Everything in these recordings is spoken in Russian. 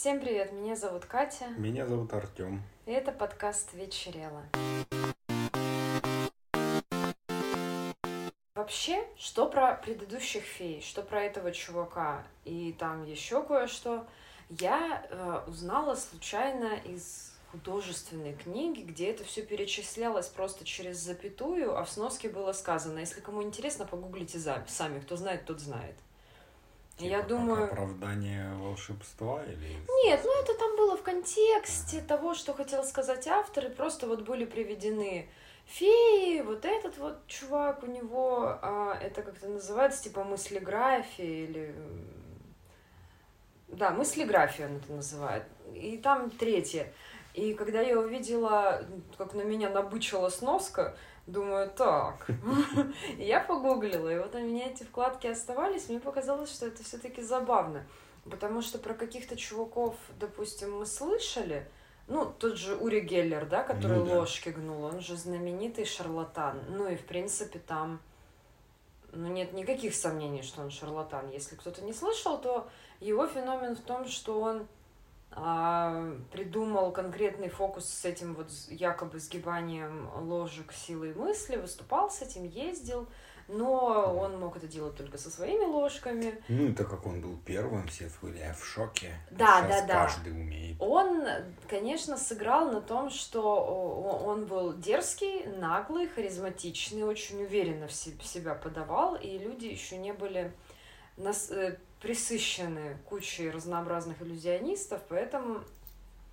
Всем привет, меня зовут Катя. Меня зовут Артем. И это подкаст «Вечерело». Вообще, что про предыдущих фей, что про этого чувака и там еще кое-что, я э, узнала случайно из художественной книги, где это все перечислялось просто через запятую, а в сноске было сказано. Если кому интересно, погуглите сами. Кто знает, тот знает. Типа я думаю... Оправдание волшебства или... Нет, ну это там было в контексте ага. того, что хотел сказать автор, и просто вот были приведены феи, вот этот вот чувак, у него, а, это как-то называется, типа мыслеграфия или... Да, мыслеграфия он это называет. И там третье. И когда я увидела, как на меня набычила сноска, Думаю, так. Я погуглила, и вот у меня эти вкладки оставались, мне показалось, что это все-таки забавно. Потому что про каких-то чуваков, допустим, мы слышали, ну, тот же Ури Геллер, да, который ну, да. ложки гнул, он же знаменитый шарлатан. Ну и, в принципе, там, ну, нет никаких сомнений, что он шарлатан. Если кто-то не слышал, то его феномен в том, что он придумал конкретный фокус с этим вот якобы сгибанием ложек силой мысли, выступал с этим, ездил, но он мог это делать только со своими ложками. Ну, так как он был первым, все были в шоке. Да, Сейчас да, да. Каждый умеет. Он, конечно, сыграл на том, что он был дерзкий, наглый, харизматичный, очень уверенно в себя подавал, и люди еще не были нас э, присыщены кучей разнообразных иллюзионистов, поэтому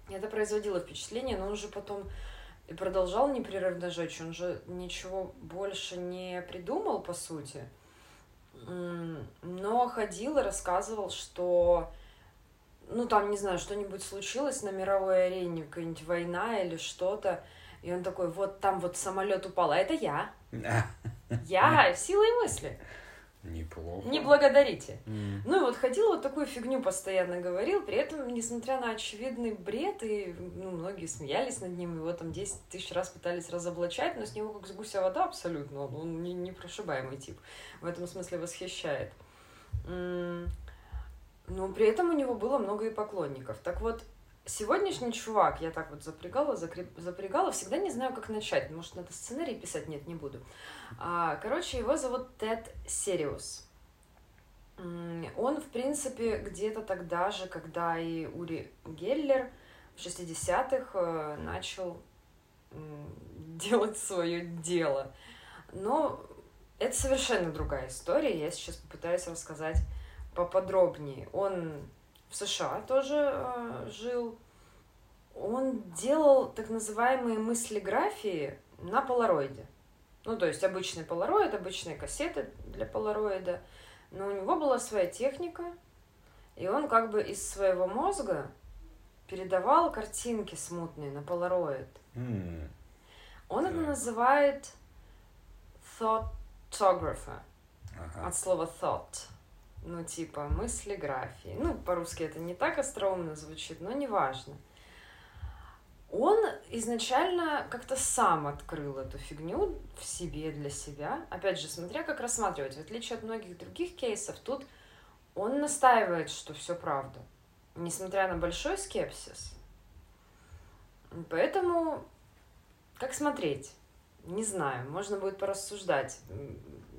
это производило впечатление, но он же потом и продолжал непрерывно жечь, он же ничего больше не придумал, по сути, но ходил и рассказывал, что ну, там, не знаю, что-нибудь случилось на мировой арене, какая-нибудь война или что-то, и он такой, вот там вот самолет упал, а это я. Я силой мысли. Неплохо. Не благодарите. Mm. Ну и вот ходил вот такую фигню постоянно говорил, при этом, несмотря на очевидный бред, и ну, многие смеялись над ним, его там 10 тысяч раз пытались разоблачать, но с него как с гуся вода абсолютно, он не, непрошибаемый тип, в этом смысле восхищает. Но при этом у него было много и поклонников. Так вот, сегодняшний чувак, я так вот запрягала, закреп... запрягала, всегда не знаю, как начать. Может, надо сценарий писать? Нет, не буду. А, короче, его зовут Тед Сириус. Он, в принципе, где-то тогда же, когда и Ури Геллер в 60-х э, начал делать свое дело. Но это совершенно другая история. Я сейчас попытаюсь рассказать поподробнее. Он в США тоже э, жил. Он делал так называемые мыслеграфии на полароиде. Ну, то есть обычный полароид, обычные кассеты для полароида. Но у него была своя техника, и он как бы из своего мозга передавал картинки смутные на полароид. Mm. Он yeah. это называет thoughtographer. Ага. От слова thought ну, типа, мыслеграфии. Ну, по-русски это не так остроумно звучит, но неважно. Он изначально как-то сам открыл эту фигню в себе, для себя. Опять же, смотря как рассматривать. В отличие от многих других кейсов, тут он настаивает, что все правда. Несмотря на большой скепсис. Поэтому, как смотреть? Не знаю, можно будет порассуждать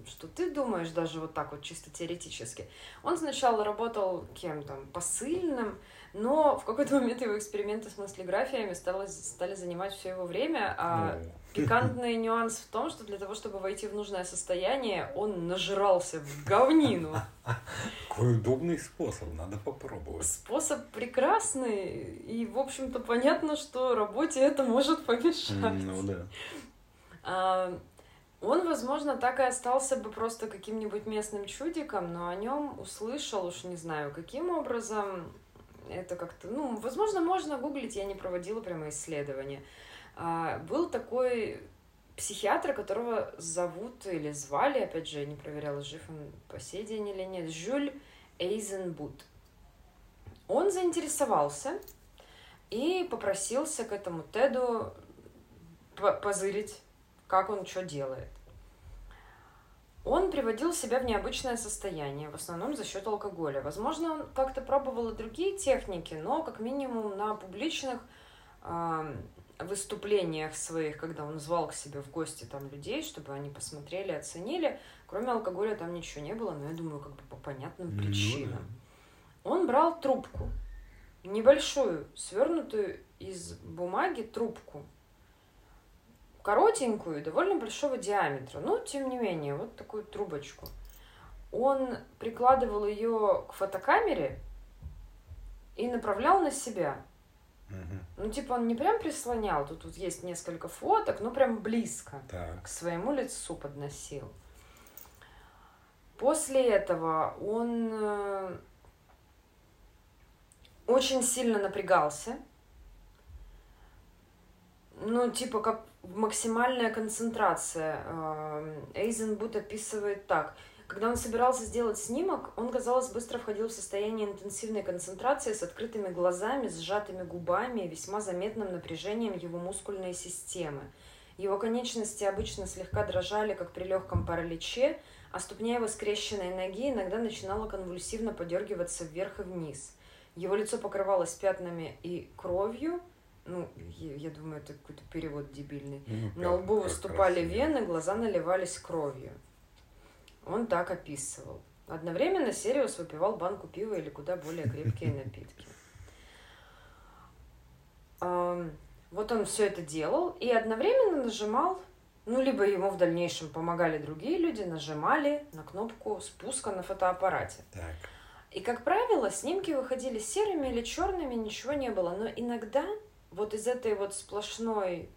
что ты думаешь даже вот так вот чисто теоретически. Он сначала работал кем там, посыльным, но в какой-то момент его эксперименты с мыслеграфиями стали, стали занимать все его время, а пикантный нюанс в том, что для того, чтобы войти в нужное состояние, он нажирался в говнину. Какой удобный способ, надо попробовать. Способ прекрасный, и, в общем-то, понятно, что работе это может помешать. Ну да. Он, возможно, так и остался бы просто каким-нибудь местным чудиком, но о нем услышал, уж не знаю, каким образом это как-то, ну, возможно, можно гуглить, я не проводила прямо исследования. А, был такой психиатр, которого зовут или звали, опять же, я не проверяла, жив он по сей день или нет, Жюль Эйзенбут. Он заинтересовался и попросился к этому Теду позырить как он что делает. он приводил себя в необычное состояние, в основном за счет алкоголя. Возможно, он как-то пробовал и другие техники, но как минимум на публичных э, выступлениях своих, когда он звал к себе в гости там людей, чтобы они посмотрели, оценили, кроме алкоголя там ничего не было, но я думаю, как бы по понятным ну причинам. Он брал трубку, небольшую, свернутую из бумаги трубку, коротенькую, довольно большого диаметра, но тем не менее, вот такую трубочку. Он прикладывал ее к фотокамере и направлял на себя. Угу. Ну, типа, он не прям прислонял, тут вот есть несколько фоток, но прям близко так. к своему лицу подносил. После этого он э, очень сильно напрягался. Ну, типа, как максимальная концентрация. Эм, Эйзенбут описывает так. Когда он собирался сделать снимок, он, казалось, быстро входил в состояние интенсивной концентрации с открытыми глазами, сжатыми губами и весьма заметным напряжением его мускульной системы. Его конечности обычно слегка дрожали, как при легком параличе, а ступня его скрещенной ноги иногда начинала конвульсивно подергиваться вверх и вниз. Его лицо покрывалось пятнами и кровью, ну, я, я думаю, это какой-то перевод дебильный. Ну, На лбу выступали вены, глаза наливались кровью. Он так описывал. Одновременно Сериус выпивал банку пива или куда более крепкие напитки. Вот он все это делал и одновременно нажимал, ну, либо ему в дальнейшем помогали другие люди, нажимали на кнопку спуска на фотоаппарате. Так. И, как правило, снимки выходили серыми или черными, ничего не было. Но иногда вот из этой вот сплошной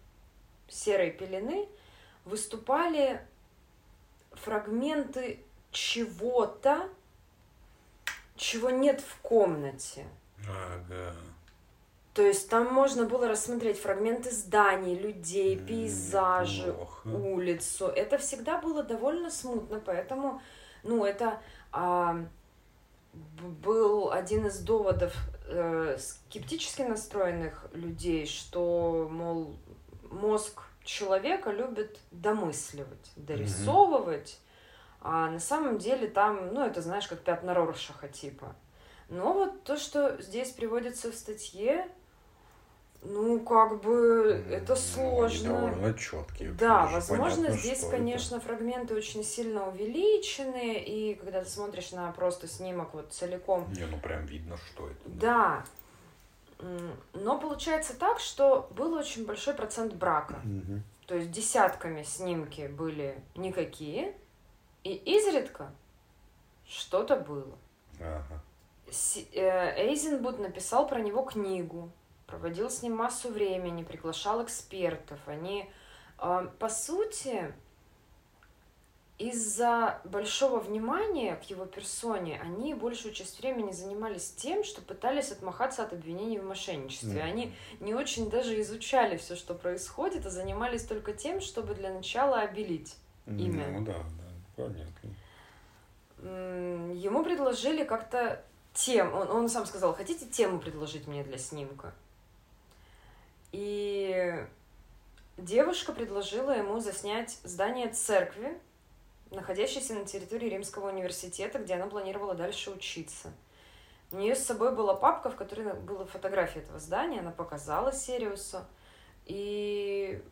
серой пелены выступали фрагменты чего-то, чего нет в комнате. Ага. То есть там можно было рассмотреть фрагменты зданий, людей, пейзажи, Плохо. улицу. Это всегда было довольно смутно, поэтому, ну, это а, был один из доводов э, скептически настроенных людей, что, мол, мозг человека любит домысливать, дорисовывать, mm-hmm. а на самом деле там, ну, это знаешь, как пятна Роршаха типа. Но вот то, что здесь приводится в статье, ну, как бы это сложно. Они довольно четкие. Да, возможно, понятно, здесь, конечно, это. фрагменты очень сильно увеличены, и когда ты смотришь на просто снимок вот целиком. Не, ну прям видно, что это. Да. да. Но получается так, что был очень большой процент брака. Угу. То есть десятками снимки были никакие, и изредка что-то было. Ага. Э, Эйзенбуд написал про него книгу проводил с ним массу времени, приглашал экспертов. Они, а, по сути, из-за большого внимания к его персоне, они большую часть времени занимались тем, что пытались отмахаться от обвинений в мошенничестве. Mm. Они не очень даже изучали все, что происходит, а занимались только тем, чтобы для начала обелить имя. Ну да, да, понятно. Ему предложили как-то тем, он, он сам сказал, хотите тему предложить мне для снимка? И девушка предложила ему заснять здание церкви, находящейся на территории Римского университета, где она планировала дальше учиться. У нее с собой была папка, в которой была фотография этого здания, она показала Сириусу. И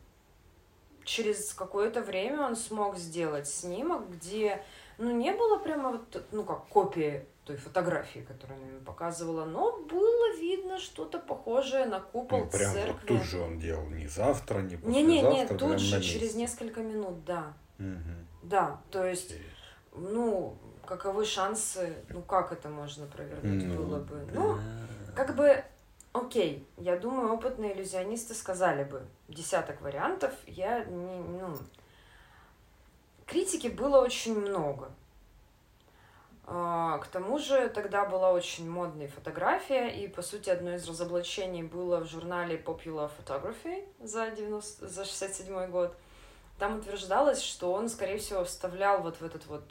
через какое-то время он смог сделать снимок, где, ну, не было прямо вот, ну, как копии той фотографии, которую она ему показывала, но было видно что-то похожее на купол ну, прям церкви. Вот тут же он делал не завтра, не послезавтра. Не, не, не, тут же через несколько минут, да. Угу. Да, то есть, ну, каковы шансы, ну как это можно провернуть ну, было бы? Ну, как бы, окей, я думаю, опытные иллюзионисты сказали бы десяток вариантов, я не, ну, критики было очень много. А, к тому же тогда была очень модная фотография, и, по сути, одно из разоблачений было в журнале Popular Photography за, 90, за 67 год. Там утверждалось, что он, скорее всего, вставлял вот в этот вот,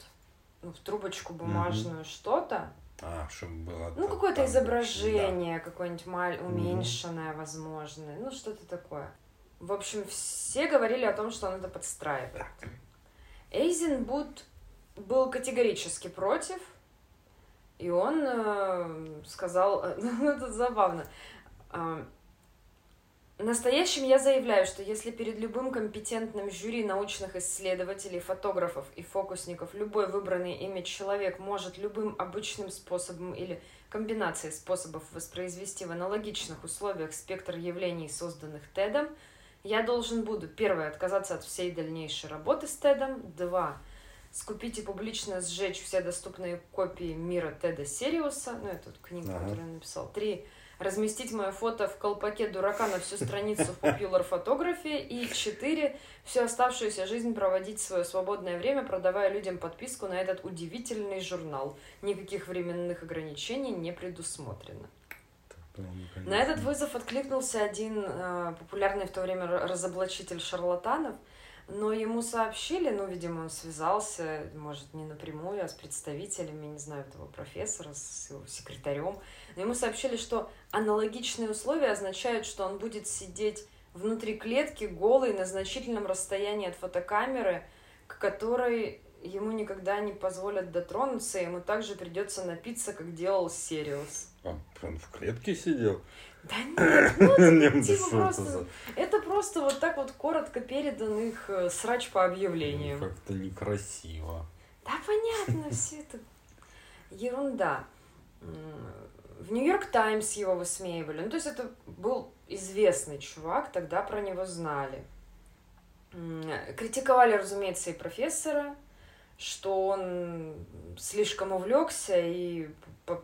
ну, в трубочку бумажную mm-hmm. что-то. А, чтобы было... Ну, какое-то изображение, да. какое-нибудь маль... уменьшенное, mm-hmm. возможно, ну, что-то такое. В общем, все говорили о том, что он это подстраивает. Эйзенбуд был категорически против, и он э, сказал, ну это забавно, э, Настоящим я заявляю, что если перед любым компетентным жюри научных исследователей, фотографов и фокусников любой выбранный ими человек может любым обычным способом или комбинацией способов воспроизвести в аналогичных условиях спектр явлений, созданных Тедом, я должен буду, первое, отказаться от всей дальнейшей работы с Тедом, два, скупить и публично сжечь все доступные копии мира Теда Сириуса, ну, это книга, ага. которую он написал, три, разместить мое фото в колпаке дурака на всю страницу в Popular Photography. И четыре, всю оставшуюся жизнь проводить свое свободное время, продавая людям подписку на этот удивительный журнал. Никаких временных ограничений не предусмотрено. Ну, на этот вызов откликнулся один э, популярный в то время разоблачитель шарлатанов, но ему сообщили, ну, видимо, он связался, может, не напрямую, а с представителями, не знаю, этого профессора, с его секретарем, но ему сообщили, что аналогичные условия означают, что он будет сидеть внутри клетки голый на значительном расстоянии от фотокамеры, к которой ему никогда не позволят дотронуться, ему также придется напиться, как делал Сириус. Он, он в клетке сидел? Да нет, ну это, типа просто, это просто вот так вот коротко передан их э, срач по объявлениям. Ну, как-то некрасиво. Да понятно, все это ерунда в Нью-Йорк Таймс его высмеивали. Ну, то есть это был известный чувак, тогда про него знали. Критиковали, разумеется, и профессора, что он слишком увлекся и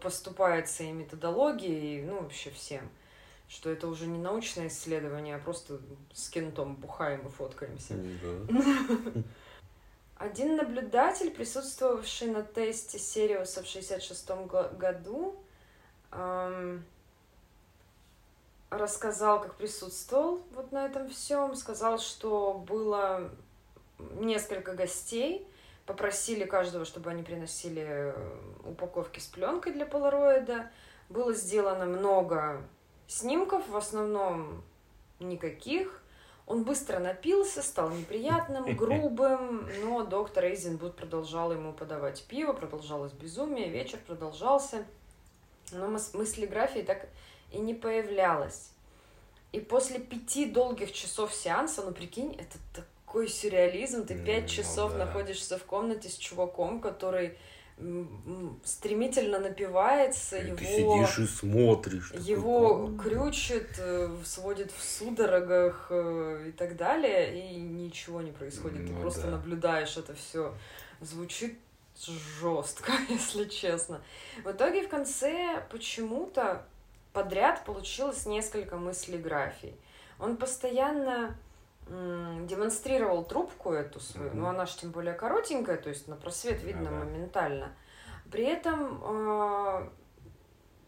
поступает своей методологией, ну, вообще всем. Что это уже не научное исследование, а просто с кентом бухаем и фоткаемся. Да. Один наблюдатель, присутствовавший на тесте Сериуса в 66 году, эм, рассказал, как присутствовал вот на этом всем, сказал, что было несколько гостей, попросили каждого, чтобы они приносили э, упаковки с пленкой для полароида. Было сделано много снимков, в основном никаких. Он быстро напился, стал неприятным, грубым, но доктор Эйзенбуд продолжал ему подавать пиво, продолжалось безумие, вечер продолжался но мыслеграфии так и не появлялась. И после пяти долгих часов сеанса, ну прикинь, это такой сюрреализм, ты пять mm, часов ну, да. находишься в комнате с чуваком, который стремительно напивается, и его... Ты сидишь и смотришь. Его такой, крючит, э, сводит в судорогах э, и так далее, и ничего не происходит. Ну, ты просто да. наблюдаешь это все. Звучит жестко, если честно. В итоге в конце почему-то подряд получилось несколько мыслеграфий. Он постоянно демонстрировал трубку эту свою, mm-hmm. ну она же тем более коротенькая, то есть на просвет видно mm-hmm. моментально. При этом э,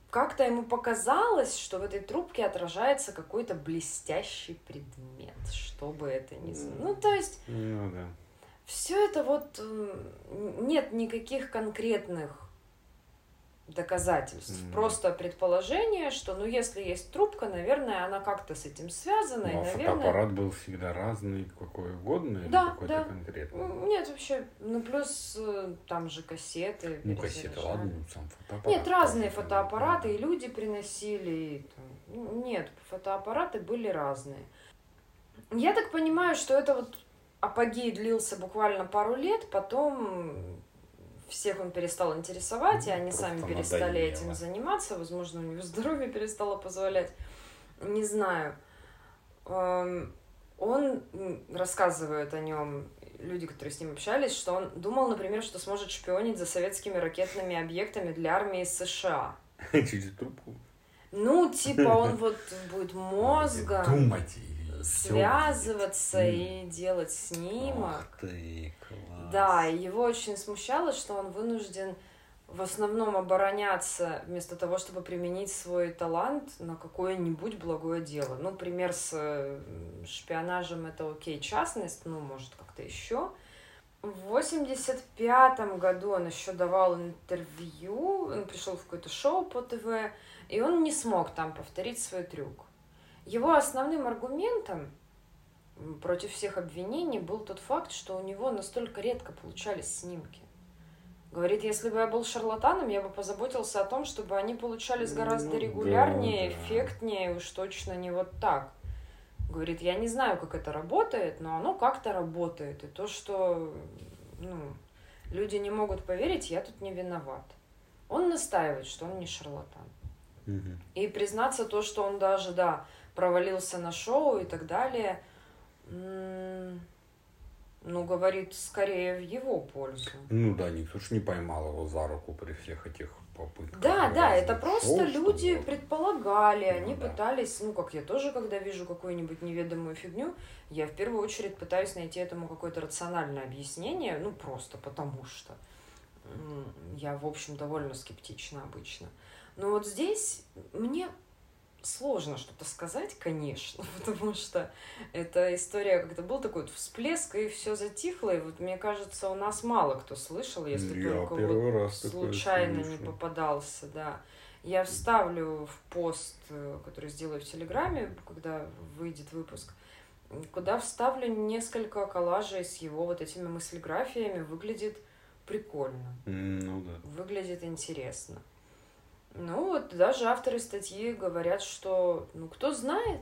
как-то ему показалось, что в этой трубке отражается какой-то блестящий предмет, что бы это ни было. Mm-hmm. Ну, то есть... Ну, да все это вот нет никаких конкретных доказательств. Mm. Просто предположение, что ну если есть трубка, наверное, она как-то с этим связана. Ну, а и, наверное... фотоаппарат был всегда разный, какой угодно, да, или какой-то да. конкретный? Нет, вообще, ну плюс э, там же кассеты. Ну, кассеты, ладно, ну, сам фотоаппарат. Нет, разные фотоаппараты, и люди приносили. И, там, ну, нет, фотоаппараты были разные. Я так понимаю, что это вот апогей длился буквально пару лет, потом всех он перестал интересовать, и они сами перестали надоело. этим заниматься. Возможно, у него здоровье перестало позволять. Не знаю. Эм, он рассказывает о нем люди, которые с ним общались, что он думал, например, что сможет шпионить за советскими ракетными объектами для армии США. Через трубку? Ну, типа он вот будет мозгом. Думать связываться и делать снимок. Ах ты, класс. Да, и его очень смущало, что он вынужден в основном обороняться вместо того, чтобы применить свой талант на какое-нибудь благое дело. Ну, пример с шпионажем это окей, частность, ну, может, как-то еще. В 85 году он еще давал интервью, он пришел в какое-то шоу по ТВ, и он не смог там повторить свой трюк. Его основным аргументом против всех обвинений был тот факт, что у него настолько редко получались снимки. Говорит, если бы я был шарлатаном, я бы позаботился о том, чтобы они получались гораздо ну, регулярнее, да, да. эффектнее, уж точно не вот так. Говорит, я не знаю, как это работает, но оно как-то работает. И то, что ну, люди не могут поверить, я тут не виноват. Он настаивает, что он не шарлатан. Угу. И признаться то, что он даже, да, провалился на шоу и так далее, ну, говорит скорее в его пользу. Ну да, никто ж не поймал его за руку при всех этих попытках. Да, да, это просто шоу, люди вот. предполагали, ну, они да. пытались, ну, как я тоже, когда вижу какую-нибудь неведомую фигню, я в первую очередь пытаюсь найти этому какое-то рациональное объяснение, ну, просто потому что я, в общем, довольно скептична обычно. Но вот здесь мне сложно что-то сказать, конечно, потому что эта история, как-то был такой вот всплеск, и все затихло, и вот мне кажется, у нас мало кто слышал, если Я только вот случайно не попадался, да. Я вставлю в пост, э, который сделаю в Телеграме, когда выйдет выпуск, куда вставлю несколько коллажей с его вот этими мыслеграфиями. Выглядит прикольно. Ну да. Выглядит интересно. Ну вот даже авторы статьи говорят, что ну кто знает.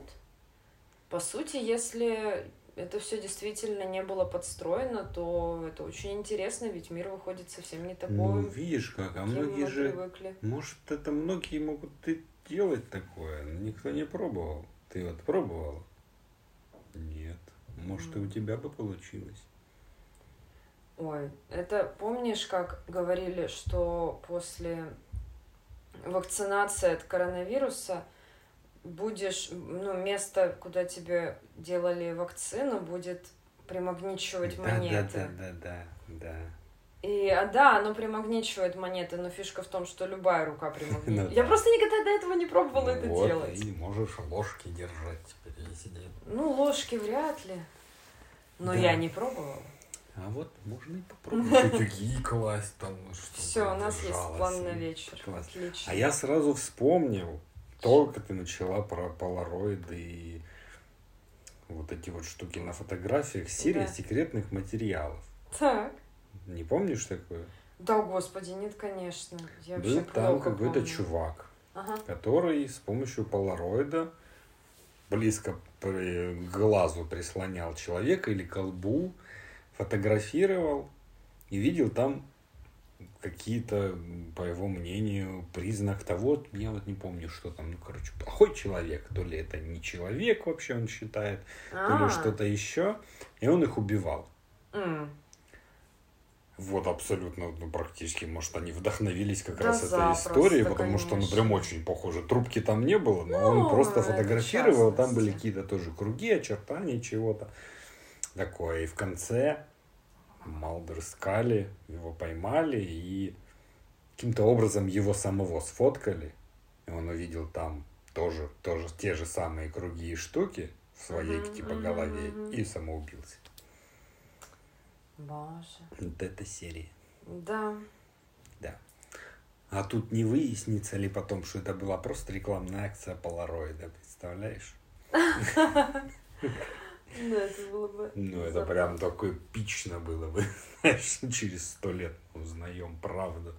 По сути, если это все действительно не было подстроено, то это очень интересно, ведь мир выходит совсем не такой. Ну, видишь как, а многие же... Привыкли. Может, это многие могут и делать такое, но никто не пробовал. Ты вот пробовал? Нет. Может, mm. и у тебя бы получилось. Ой, это помнишь, как говорили, что после вакцинации от коронавируса будешь, ну, место, куда тебе делали вакцину, будет примагничивать да, монеты. Да, да, да, да, да. И, а, да, оно примагничивает монеты, но фишка в том, что любая рука примагничивает. Я просто никогда до этого не пробовала это делать. И можешь ложки держать теперь, если Ну, ложки вряд ли. Но я не пробовала. А вот можно и попробовать утюги класть там. Ну, Все, у нас есть план на вечер. Отлично. А я сразу вспомнил, только ты начала про полароиды и вот эти вот штуки на фотографиях, серия да. секретных материалов. Так. Не помнишь такое? Да, господи, нет, конечно. Я Был там какой-то чувак, ага. который с помощью полароида близко к глазу прислонял человека или колбу, фотографировал и видел там какие-то, по его мнению, признак того, я вот не помню, что там, ну, короче, плохой человек, то ли это не человек вообще он считает, А-а-а. то ли а. что-то еще, и он их убивал. Mm. Вот абсолютно, ну, практически, может, они вдохновились как да раз этой историей, потому конечно. что, ну, прям очень похоже. Трубки там не было, но ну, он просто фотографировал, там были какие-то тоже круги, очертания чего-то такое. И в конце Малдер Скали его поймали и каким-то образом его самого сфоткали. И он увидел там тоже, тоже те же самые круги и штуки в своей mm-hmm, типа голове mm-hmm. и самоубился. Боже. Вот эта серия. Да. Да. А тут не выяснится ли потом, что это была просто рекламная акция полароида, представляешь? Ну, это было бы... Ну, это прям такое эпично было бы. Знаешь, через сто лет узнаем правду.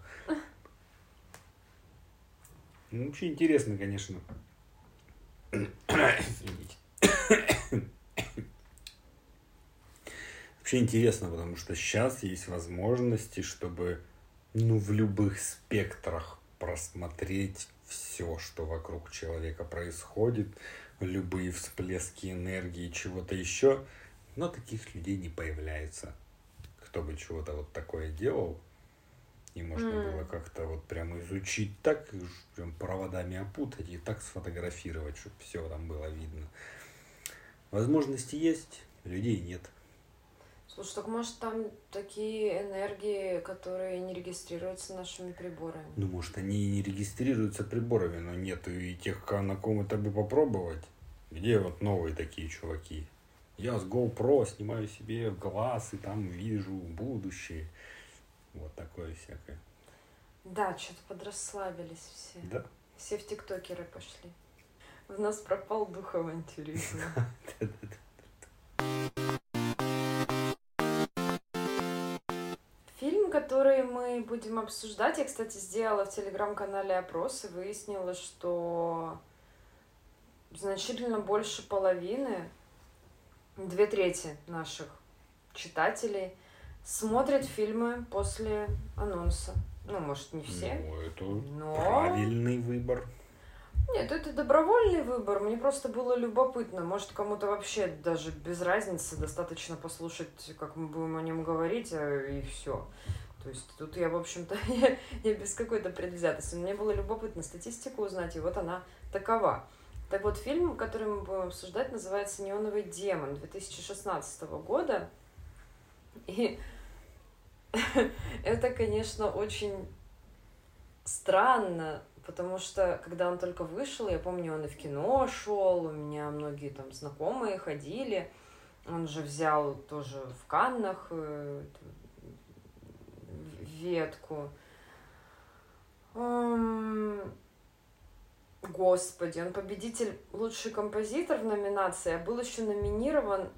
Ну, вообще интересно, конечно. Извините. Вообще интересно, потому что сейчас есть возможности, чтобы ну, в любых спектрах просмотреть все, что вокруг человека происходит, любые всплески энергии, чего-то еще, но таких людей не появляется. Кто бы чего-то вот такое делал, и можно mm. было как-то вот прям изучить так, прям проводами опутать и так сфотографировать, чтобы все там было видно. Возможности есть, людей нет. Слушай, так может там такие энергии, которые не регистрируются нашими приборами? Ну, может, они и не регистрируются приборами, но нет и тех, на ком это бы попробовать. Где вот новые такие чуваки? Я с GoPro снимаю себе глаз и там вижу будущее. Вот такое всякое. Да, что-то подрасслабились все. Да. Все в тиктокеры пошли. В нас пропал дух авантюризма. который мы будем обсуждать, я, кстати, сделала в телеграм-канале опрос и выяснила, что значительно больше половины, две трети наших читателей смотрят фильмы после анонса. Ну, может, не все. Ну, это но... правильный выбор. Нет, это добровольный выбор. Мне просто было любопытно. Может, кому-то вообще даже без разницы достаточно послушать, как мы будем о нем говорить, а, и все. То есть тут я, в общем-то, я, я без какой-то предвзятости. Мне было любопытно статистику узнать, и вот она такова. Так вот, фильм, который мы будем обсуждать, называется «Неоновый демон» 2016 года. И это, конечно, очень странно, потому что когда он только вышел, я помню, он и в кино шел, у меня многие там знакомые ходили, он же взял тоже в Каннах э, ветку. Господи, он победитель лучший композитор в номинации, а был еще номинирован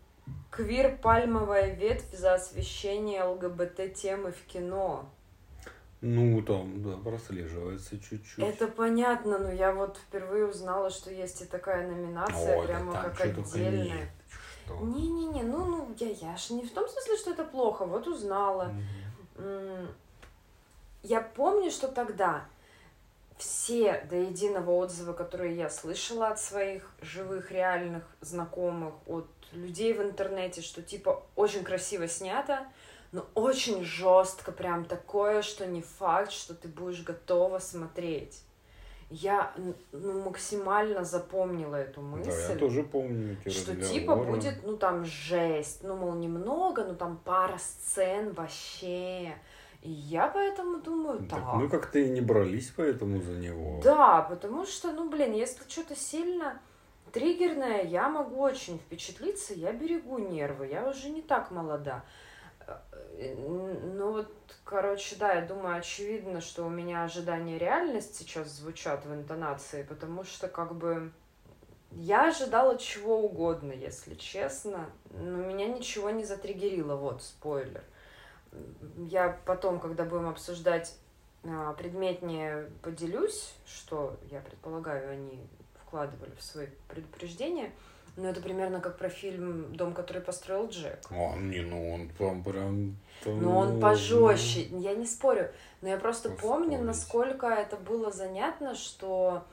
Квир пальмовая ветвь за освещение ЛГБТ-темы в кино. Ну, там, да, прослеживается чуть-чуть. Это понятно, но я вот впервые узнала, что есть и такая номинация, Ой, прямо да как отдельная. Не-не-не, ну, ну, я, я ж не в том смысле, что это плохо, вот узнала. Угу. Я помню, что тогда все до единого отзывы, которые я слышала от своих живых, реальных знакомых, от людей в интернете, что типа очень красиво снято, но очень жестко, прям такое, что не факт, что ты будешь готова смотреть. Я ну, максимально запомнила эту мысль. Да, я тоже помню эти Что разговоры. типа будет, ну там жесть, ну мол немного, ну там пара сцен вообще. И я поэтому думаю, так. так. Мы как-то и не брались поэтому за него. Да, потому что, ну блин, если что-то сильно триггерное, я могу очень впечатлиться, я берегу нервы, я уже не так молода. Ну вот, короче, да, я думаю, очевидно, что у меня ожидания реальность сейчас звучат в интонации, потому что как бы я ожидала чего угодно, если честно, но меня ничего не затриггерило, вот, спойлер. Я потом, когда будем обсуждать а, предметнее, поделюсь, что, я предполагаю, они вкладывали в свои предупреждения – ну, это примерно как про фильм «Дом, который построил Джек». А, не, ну он там прям... Ну, он пожестче, я не спорю. Но я просто Поспорить. помню, насколько это было занятно, что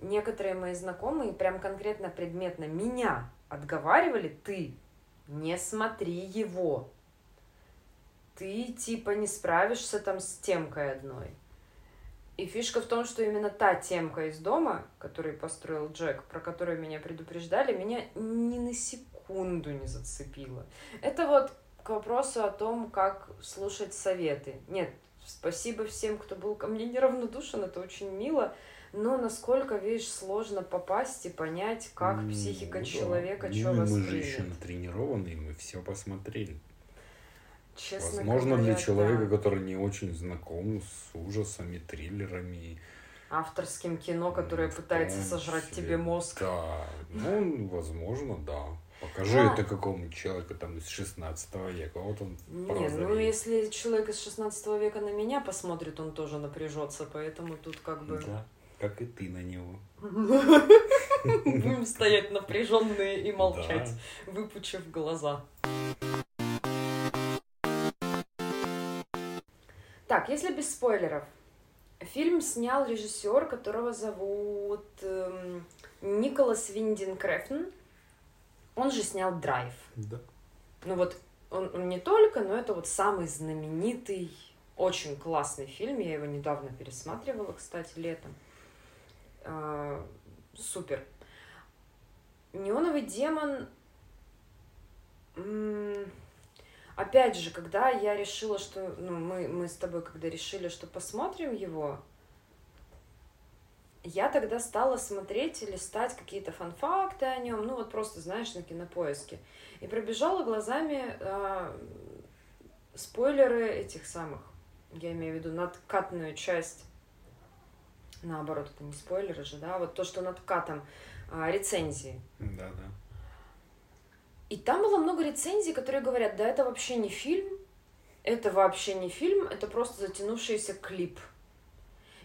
некоторые мои знакомые прям конкретно предметно меня отговаривали, ты не смотри его. Ты типа не справишься там с темкой одной. И фишка в том, что именно та темка из дома, которую построил Джек, про которую меня предупреждали, меня ни на секунду не зацепила. Это вот к вопросу о том, как слушать советы. Нет, спасибо всем, кто был ко мне неравнодушен, это очень мило. Но насколько, видишь, сложно попасть и понять, как психика ну, человека да. что ну, воспримет. Мы же еще натренированные, мы все посмотрели. Честно Возможно, говоря, для человека, да. который не очень знаком с ужасами, триллерами. Авторским кино, которое пытается сожрать тебе мозг. Да, ну, возможно, да. Покажи а. это какому-нибудь человеку там из 16 века. Вот он Не, ну если человек из 16 века на меня посмотрит, он тоже напряжется, поэтому тут как бы... Да, как и ты на него. Будем стоять напряженные и молчать, выпучив глаза. Так, если без спойлеров. Фильм снял режиссер, которого зовут эм, Николас Виндин Крефн. Он же снял «Драйв». Да. Ну вот, он, он не только, но это вот самый знаменитый, очень классный фильм. Я его недавно пересматривала, кстати, летом. Э, супер. «Неоновый демон» опять же, когда я решила, что, ну, мы, мы с тобой, когда решили, что посмотрим его, я тогда стала смотреть и листать какие-то фанфакты о нем, ну вот просто, знаешь, на кинопоиске. И пробежала глазами э, спойлеры этих самых, я имею в виду надкатную часть, наоборот, это не спойлеры же, да, вот то, что над катом, э, рецензии. Да, да. И там было много рецензий, которые говорят, да это вообще не фильм, это вообще не фильм, это просто затянувшийся клип.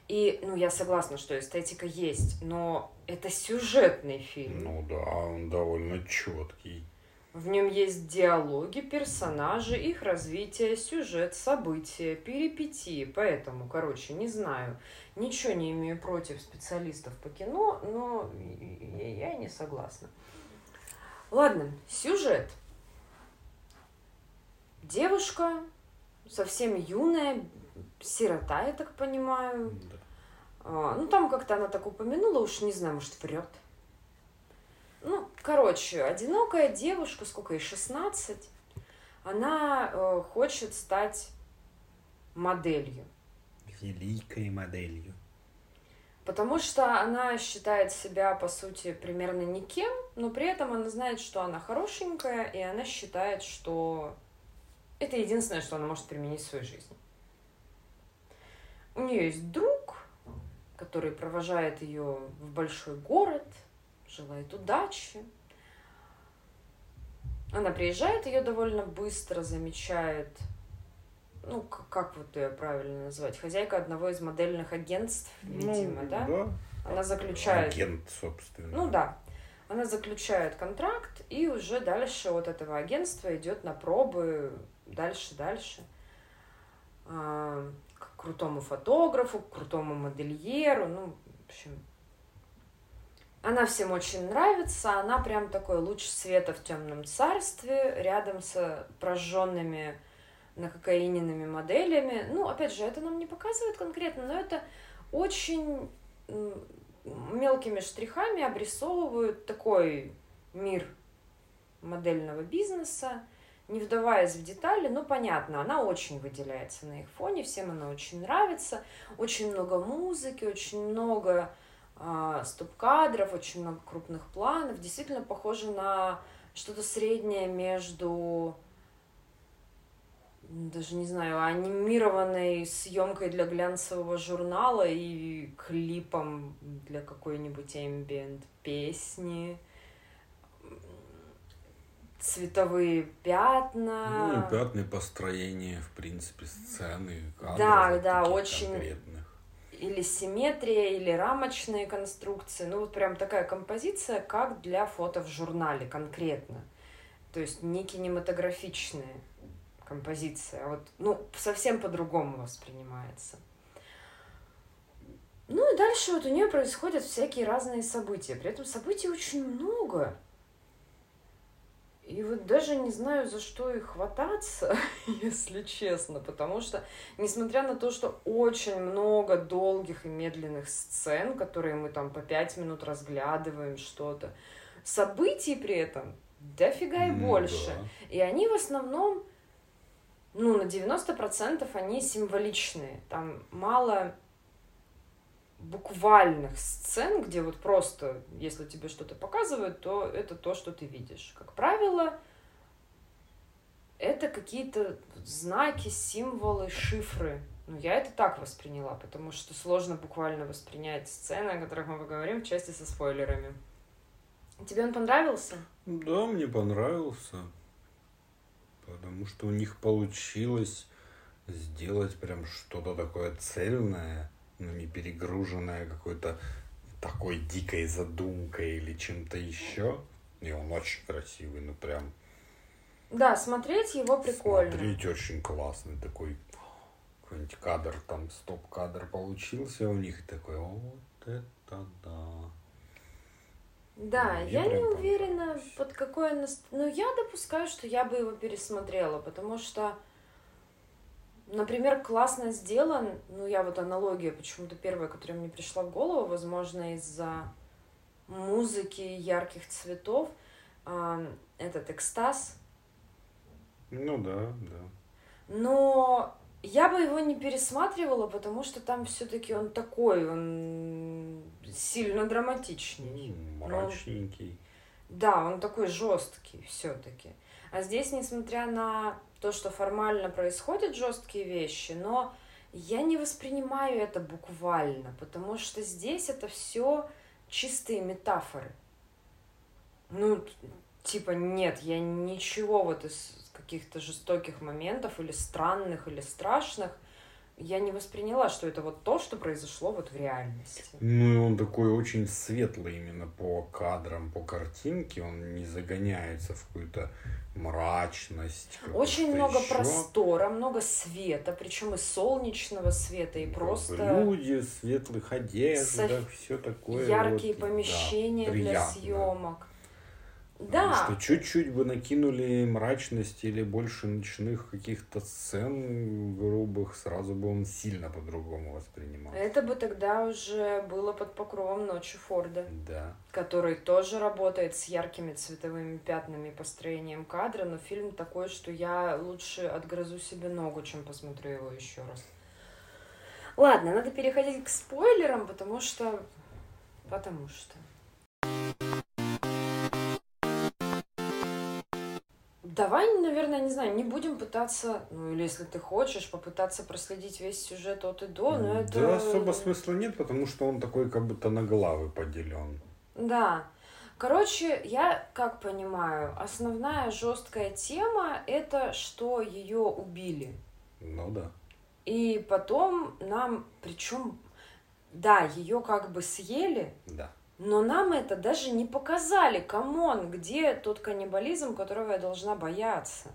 И, ну, я согласна, что эстетика есть, но это сюжетный фильм. Ну да, он довольно четкий. В нем есть диалоги, персонажи, их развитие, сюжет, события, перипетии. Поэтому, короче, не знаю. Ничего не имею против специалистов по кино, но я не согласна. Ладно, сюжет. Девушка совсем юная, сирота, я так понимаю. Да. А, ну, там как-то она так упомянула, уж не знаю, может, врет. Ну, короче, одинокая девушка, сколько ей, 16, она э, хочет стать моделью. Великой моделью. Потому что она считает себя, по сути, примерно никем, но при этом она знает, что она хорошенькая, и она считает, что это единственное, что она может применить в своей жизни. У нее есть друг, который провожает ее в большой город, желает удачи. Она приезжает, ее довольно быстро замечает, ну, как вот ее правильно назвать, хозяйка одного из модельных агентств, ну, видимо, да? да? Она заключает... Агент, собственно. Ну да. Она заключает контракт, и уже дальше от этого агентства идет на пробы дальше, дальше. А, к крутому фотографу, к крутому модельеру, ну, в общем. Она всем очень нравится, она прям такой луч света в темном царстве, рядом с прожженными накокаиненными моделями. Ну, опять же, это нам не показывает конкретно, но это очень мелкими штрихами обрисовывают такой мир модельного бизнеса, не вдаваясь в детали, но понятно, она очень выделяется на их фоне, всем она очень нравится, очень много музыки, очень много э, стоп-кадров, очень много крупных планов, действительно похоже на что-то среднее между даже не знаю, анимированной съемкой для глянцевого журнала и клипом для какой-нибудь ambient песни цветовые пятна. Ну и пятна построения, в принципе, сцены. Да, да, очень. Конкретных. Или симметрия, или рамочные конструкции. Ну вот прям такая композиция, как для фото в журнале конкретно. То есть не кинематографичная композиция, вот, ну, совсем по-другому воспринимается. Ну и дальше вот у нее происходят всякие разные события. При этом событий очень много. И вот даже не знаю, за что их хвататься, если честно, потому что, несмотря на то, что очень много долгих и медленных сцен, которые мы там по пять минут разглядываем что-то, событий при этом дофига и ну, больше. Да. И они в основном, ну, на 90% они символичные. Там мало буквальных сцен, где вот просто, если тебе что-то показывают, то это то, что ты видишь. Как правило, это какие-то знаки, символы, шифры. Ну, я это так восприняла, потому что сложно буквально воспринять сцены, о которых мы поговорим в части со спойлерами. Тебе он понравился? Да, мне понравился. Потому что у них получилось сделать прям что-то такое цельное ну, не перегруженная какой-то такой дикой задумкой или чем-то еще. И он очень красивый, ну прям. Да, смотреть его прикольно. Смотреть очень классный такой какой-нибудь кадр, там стоп-кадр получился у них, такой, вот это да. Да, ну, я не уверена, под какое... Наст... Ну, я допускаю, что я бы его пересмотрела, потому что Например, классно сделан, ну я вот аналогия почему-то первая, которая мне пришла в голову, возможно, из-за музыки, ярких цветов, э, этот экстаз. Ну да, да. Но я бы его не пересматривала, потому что там все-таки он такой, он сильно драматичный. Мрачненький. Он, да, он такой жесткий все-таки. А здесь, несмотря на то, что формально происходят жесткие вещи, но я не воспринимаю это буквально, потому что здесь это все чистые метафоры. Ну, типа, нет, я ничего вот из каких-то жестоких моментов или странных, или страшных – я не восприняла, что это вот то, что произошло вот в реальности. Ну, и он такой очень светлый именно по кадрам, по картинке, он не загоняется в какую-то мрачность. Очень много еще. простора, много света, причем и солнечного света, и просто... Люди в светлых одеждах, Со... все такое. Яркие вот, помещения да, для съемок. Да. Что чуть-чуть бы накинули мрачности или больше ночных каких-то сцен грубых, сразу бы он сильно по-другому воспринимал. Это бы тогда уже было под покровом ночи Форда. Да. Который тоже работает с яркими цветовыми пятнами и построением кадра, но фильм такой, что я лучше отгрызу себе ногу, чем посмотрю его еще раз. Ладно, надо переходить к спойлерам, потому что... Потому что... Давай, наверное, не знаю, не будем пытаться, ну или если ты хочешь, попытаться проследить весь сюжет от и до, но это... Да, особо смысла нет, потому что он такой как будто на главы поделен. Да. Короче, я как понимаю, основная жесткая тема это, что ее убили. Ну да. И потом нам, причем, да, ее как бы съели. Да. Но нам это даже не показали. Come on, где тот каннибализм, которого я должна бояться?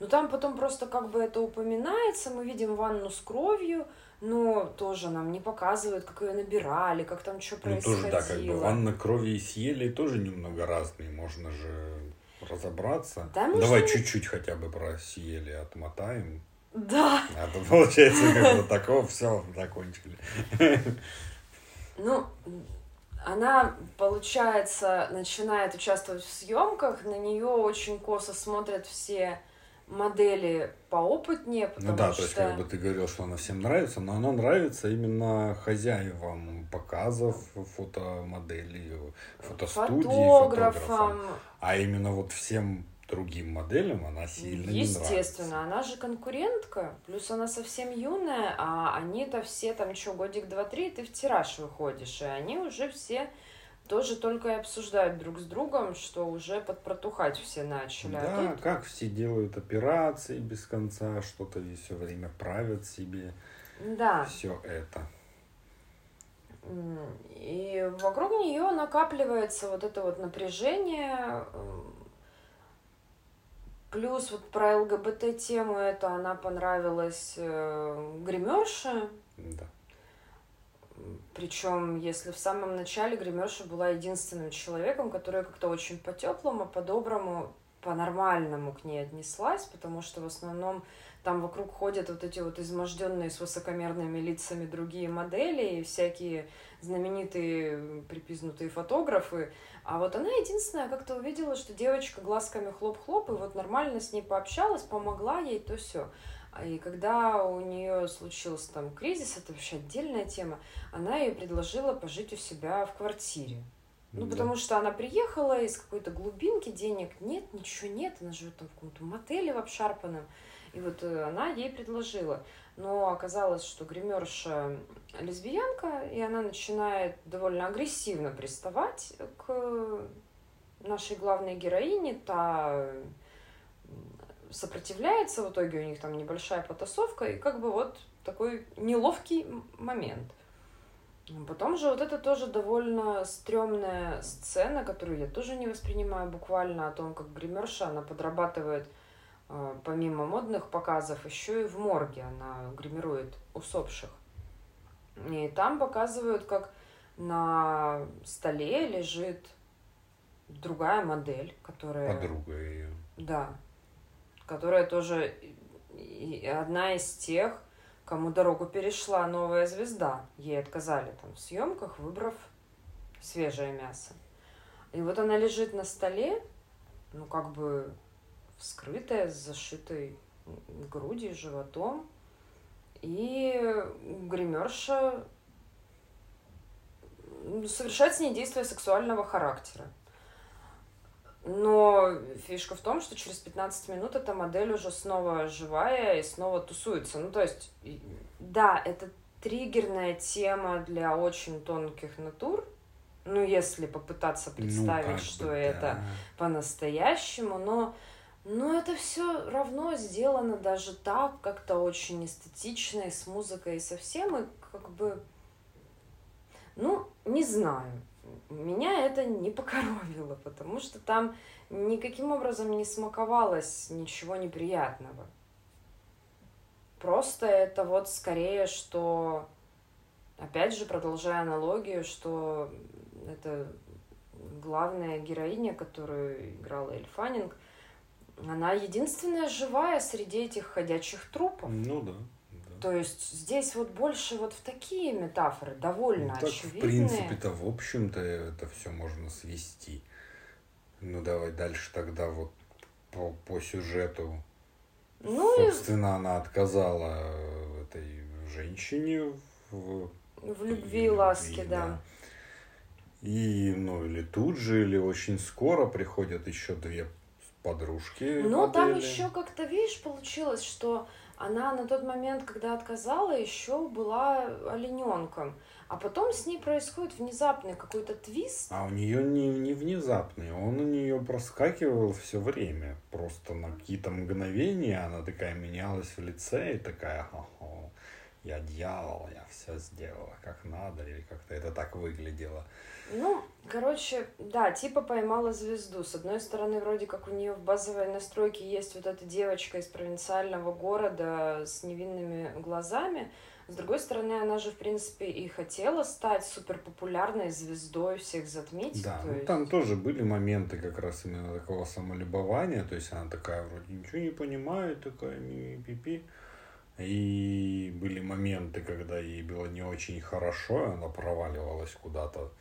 Ну там потом просто как бы это упоминается, мы видим ванну с кровью, но тоже нам не показывают, как ее набирали, как там что происходило. Ну тоже, да, как бы ванна крови и съели тоже немного разные, можно же разобраться. Да, можно... Давай чуть-чуть хотя бы про съели отмотаем. Да. А то получается как бы такого все закончили. Ну, она, получается, начинает участвовать в съемках, на нее очень косо смотрят все модели поопытнее, потому ну да, что... то есть как бы ты говорил, что она всем нравится, но она нравится именно хозяевам показов, фотомоделей, фотостудии, фотографам. фотографам. А именно вот всем другим моделям она сильно не нравится. Естественно, она же конкурентка, плюс она совсем юная, а они-то все там что, годик, два, три, ты в тираж выходишь, и они уже все тоже только и обсуждают друг с другом, что уже подпротухать все начали. А да, а тут... как все делают операции без конца, что-то все время правят себе. Да. Все это. И вокруг нее накапливается вот это вот напряжение, Плюс вот про ЛГБТ-тему это она понравилась э, гримерше. Да. Причем, если в самом начале гримерша была единственным человеком, который как-то очень по-теплому, по-доброму, по-нормальному к ней отнеслась, потому что в основном там вокруг ходят вот эти вот изможденные с высокомерными лицами другие модели и всякие знаменитые припизнутые фотографы, а вот она единственная как-то увидела, что девочка глазками хлоп-хлоп, и вот нормально с ней пообщалась, помогла ей, то все. И когда у нее случился там кризис, это вообще отдельная тема, она ей предложила пожить у себя в квартире. Ну, да. потому что она приехала из какой-то глубинки, денег нет, ничего нет, она живет там в каком-то мотеле в обшарпанном. И вот э, она ей предложила но оказалось, что гримерша лесбиянка, и она начинает довольно агрессивно приставать к нашей главной героине, та сопротивляется, в итоге у них там небольшая потасовка, и как бы вот такой неловкий момент. Потом же вот это тоже довольно стрёмная сцена, которую я тоже не воспринимаю буквально, о том, как гримерша, она подрабатывает а, помимо модных показов, еще и в морге она гримирует усопших. И там показывают, как на столе лежит другая модель, которая... Подруга ее. Да. Которая тоже одна из тех, кому дорогу перешла новая звезда. Ей отказали там в съемках, выбрав свежее мясо. И вот она лежит на столе, ну как бы вскрытая, с зашитой грудью, животом. И гримерша совершает с ней действия сексуального характера. Но фишка в том, что через 15 минут эта модель уже снова живая и снова тусуется. Ну, то есть, да, это триггерная тема для очень тонких натур, Ну, если попытаться ну, представить, ну, что бы, это да. по-настоящему, но но это все равно сделано даже так, как-то очень эстетично, и с музыкой, и со всем, и как бы, ну, не знаю. Меня это не покоровило, потому что там никаким образом не смаковалось ничего неприятного. Просто это вот скорее, что, опять же, продолжая аналогию, что это главная героиня, которую играла Эль Фаннинг, она единственная живая среди этих ходячих трупов. Ну да. То есть здесь вот больше вот в такие метафоры довольно ну, так, очевидные. В принципе-то, в общем-то, это все можно свести. Ну давай дальше тогда вот по, по сюжету. Ну, Собственно, и... она отказала этой женщине в, в любви и ласке, да. да. И, ну, или тут же, или очень скоро приходят еще две подружки. Но модели. там еще как-то, видишь, получилось, что она на тот момент, когда отказала, еще была олененком. А потом с ней происходит внезапный какой-то твист. А у нее не, не внезапный, он у нее проскакивал все время. Просто на какие-то мгновения она такая менялась в лице и такая, Хо-хо, я дьявол, я все сделала как надо, или как-то это так выглядело. Ну, короче, да, типа поймала звезду. С одной стороны, вроде как у нее в базовой настройке есть вот эта девочка из провинциального города с невинными глазами. С другой стороны, она же, в принципе, и хотела стать суперпопулярной звездой, всех затмить. Да, ну, есть... там тоже были моменты как раз именно такого самолюбования. То есть она такая вроде ничего не понимает, такая ми-пи-пи. И были моменты, когда ей было не очень хорошо, она проваливалась куда-то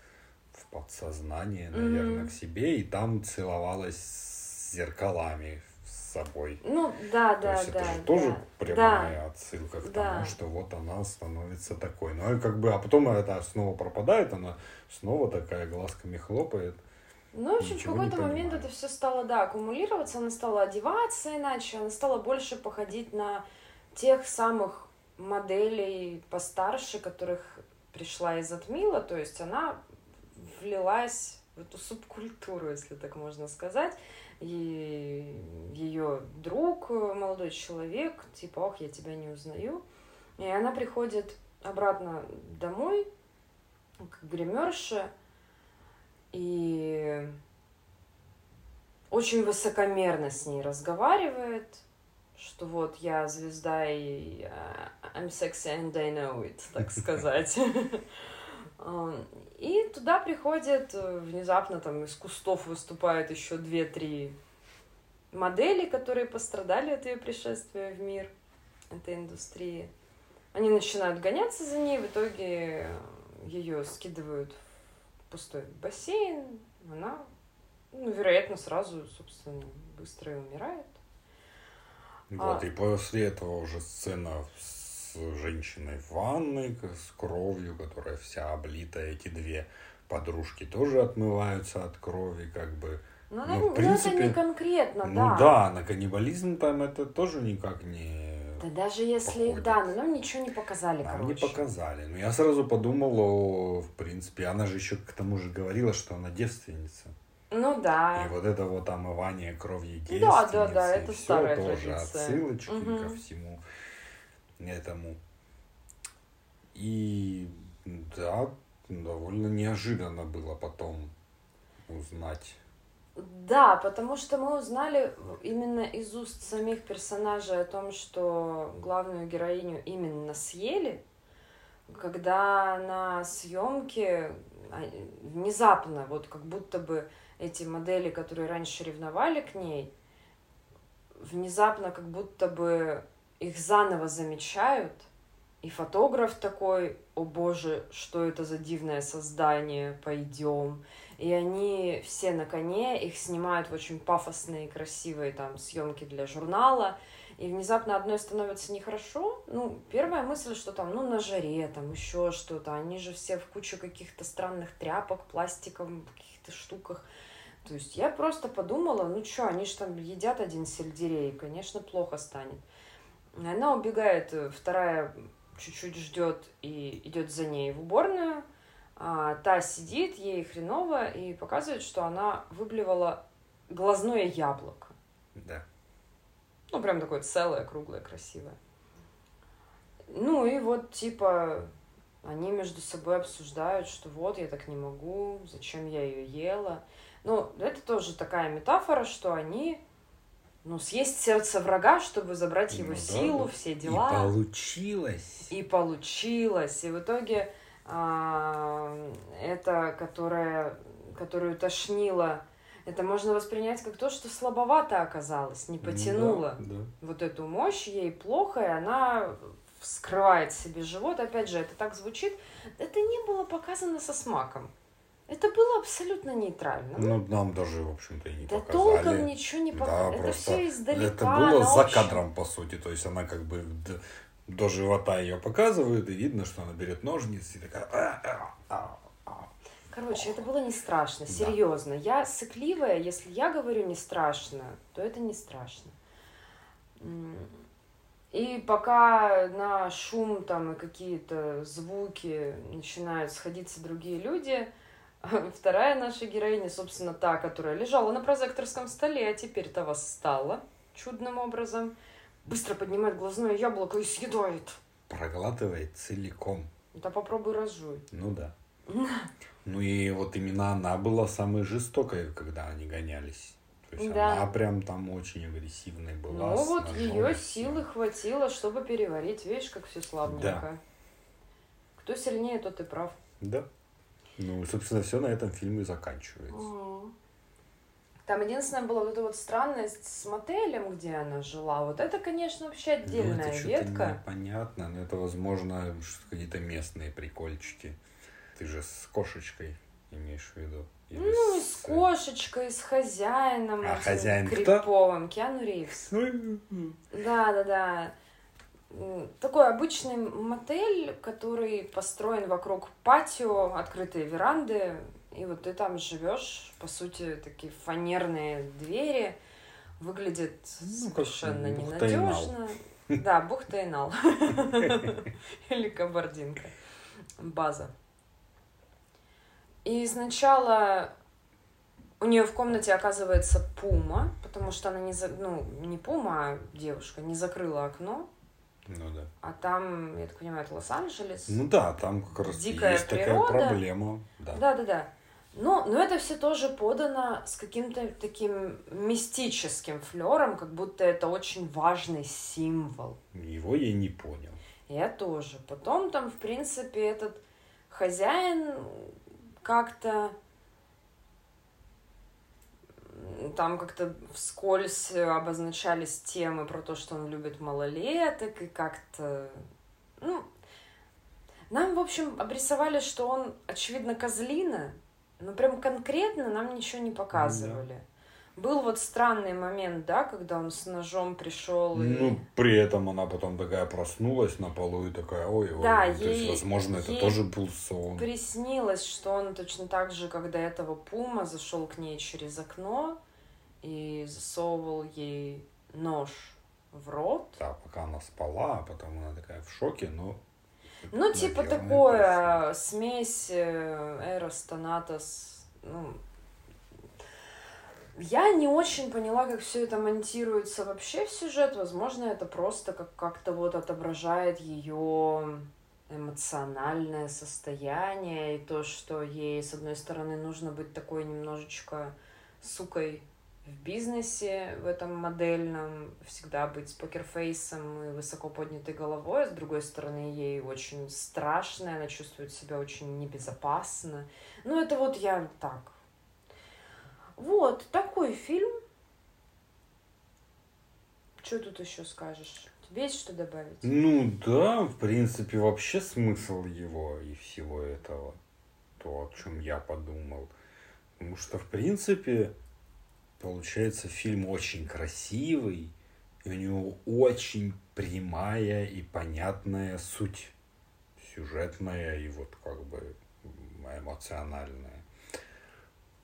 в подсознание, наверное, mm-hmm. к себе, и там целовалась с зеркалами с собой. Ну, да, То да, есть да. Это же да, тоже прямая да, отсылка к да. тому, что вот она становится такой. Ну, и как бы, а потом это снова пропадает, она снова такая глазками хлопает. Ну, в общем, в какой-то момент это все стало, да, аккумулироваться, она стала одеваться иначе, она стала больше походить на тех самых моделей постарше, которых пришла и затмила, то есть она влилась в эту субкультуру, если так можно сказать. И ее друг, молодой человек, типа, ох, я тебя не узнаю. И она приходит обратно домой, к гримерше, и очень высокомерно с ней разговаривает, что вот я звезда и uh, I'm sexy and I know it, так сказать. И туда приходят, э, внезапно там из кустов выступают еще две-три модели, которые пострадали от ее пришествия в мир этой индустрии. Они начинают гоняться за ней, в итоге ее скидывают в пустой бассейн, она, ну, вероятно, сразу, собственно, быстро и умирает. Вот, а... и после этого уже сцена с женщиной в ванной с кровью, которая вся облита. Эти две подружки тоже отмываются от крови, как бы. Ну, ну, в принципе, ну это не конкретно, ну, да. Ну да, на каннибализм там это тоже никак не да даже если, походит. да, но нам ничего не показали, нам короче. не показали. Но я сразу подумал, о, в принципе, она же еще к тому же говорила, что она девственница. Ну да. И вот это вот омывание кровью девственницы. Да, да, да, это старая тоже традиция. отсылочки угу. ко всему этому. И да, довольно неожиданно было потом узнать. Да, потому что мы узнали именно из уст самих персонажей о том, что главную героиню именно съели, когда на съемке а, внезапно, вот как будто бы эти модели, которые раньше ревновали к ней, внезапно как будто бы их заново замечают, и фотограф такой, о боже, что это за дивное создание, пойдем. И они все на коне, их снимают в очень пафосные, красивые там съемки для журнала. И внезапно одной становится нехорошо. Ну, первая мысль, что там, ну, на жаре, там еще что-то. Они же все в кучу каких-то странных тряпок, пластиков, каких-то штуках. То есть я просто подумала, ну что, они же там едят один сельдерей, конечно, плохо станет. Она убегает, э, вторая чуть-чуть ждет и идет за ней в уборную, А, та сидит, ей хреново, и показывает, что она выблевала глазное яблоко. Да. Ну, прям такое целое, круглое, красивое. Ну и вот, типа, они между собой обсуждают, что вот, я так не могу, зачем я ее ела. Ну, это тоже такая метафора, что они, ну, съесть сердце врага, чтобы забрать его ну, силу, да. все дела. И получилось. И получилось. И в итоге а, это, которая, которую тошнило, это можно воспринять как то, что слабовато оказалось, не потянуло да, да. вот эту мощь, ей плохо, и она вскрывает себе живот. Опять же, это так звучит. Это не было показано со смаком. Это было абсолютно нейтрально. Ну, нам даже, в общем-то, и не да показали. толком ничего не показали. Да, это все издалека. Это было за общем... кадром, по сути. То есть она как бы до живота ее показывают, и видно, что она берет ножницы и такая... «А, а, а, Короче, это было не страшно, серьезно. Да. Я сыкливая, если я говорю не страшно, то это не страшно. И пока на шум там и какие-то звуки начинают сходиться другие люди, вторая наша героиня, собственно, та, которая лежала на прозекторском столе, а теперь-то восстала чудным образом, быстро поднимает глазное яблоко и съедает. Проглатывает целиком. Да попробуй разжуй. Ну да. Ну и вот именно она была самой жестокой, когда они гонялись. То есть да. она прям там очень агрессивной была. Ну вот ее силы хватило, чтобы переварить. Видишь, как все славненько. Да. Кто сильнее, тот и прав. Да. Ну, собственно, все на этом фильме заканчивается. Угу. Там единственное была вот эта вот странность с мотелем, где она жила. Вот это, конечно, вообще отдельная ну, это ветка. Понятно, но это, возможно, какие-то местные прикольчики. Ты же с кошечкой имеешь в виду? Ну, с... с кошечкой, с хозяином. А хозяин Криповым, кто? Киану Ривз. Да, да, да. Такой обычный мотель, который построен вокруг патио, открытые веранды, и вот ты там живешь, по сути, такие фанерные двери, выглядит ну, совершенно ненадежно. Да, бухта и нал. Или кабардинка. База. И сначала у нее в комнате оказывается пума, потому что она не, за... ну, не пума, а девушка, не закрыла окно. Ну да. А там, я так понимаю, это Лос-Анджелес. Ну да, там как раз Дикая есть природа. такая проблема. Да, да, да. да. Но, но это все тоже подано с каким-то таким мистическим флером, как будто это очень важный символ. Его я не понял. Я тоже. Потом там, в принципе, этот хозяин как-то там как-то вскользь обозначались темы про то, что он любит малолеток, и как-то, ну, нам, в общем, обрисовали, что он, очевидно, козлина, но прям конкретно нам ничего не показывали. Да. Был вот странный момент, да, когда он с ножом пришел. И... Ну, при этом она потом такая проснулась на полу и такая, ой, ой. Да. Ей, То есть, возможно, это тоже был сон. Приснилось, что он точно так же, как до этого Пума, зашел к ней через окно и засовывал ей нож в рот. Да, пока она спала, а потом она такая в шоке, но ну, типа такое, смесь э, Эрос, Танатос, ну, я не очень поняла, как все это монтируется вообще в сюжет. Возможно, это просто как- как-то вот отображает ее эмоциональное состояние и то, что ей, с одной стороны, нужно быть такой немножечко сукой в бизнесе, в этом модельном, всегда быть с покерфейсом и высоко поднятой головой, а с другой стороны, ей очень страшно, она чувствует себя очень небезопасно. Ну, это вот я так вот такой фильм. Что тут еще скажешь? Тебе есть что добавить? Ну да, в принципе, вообще смысл его и всего этого. То, о чем я подумал. Потому что, в принципе, получается фильм очень красивый, и у него очень прямая и понятная суть. Сюжетная и вот как бы эмоциональная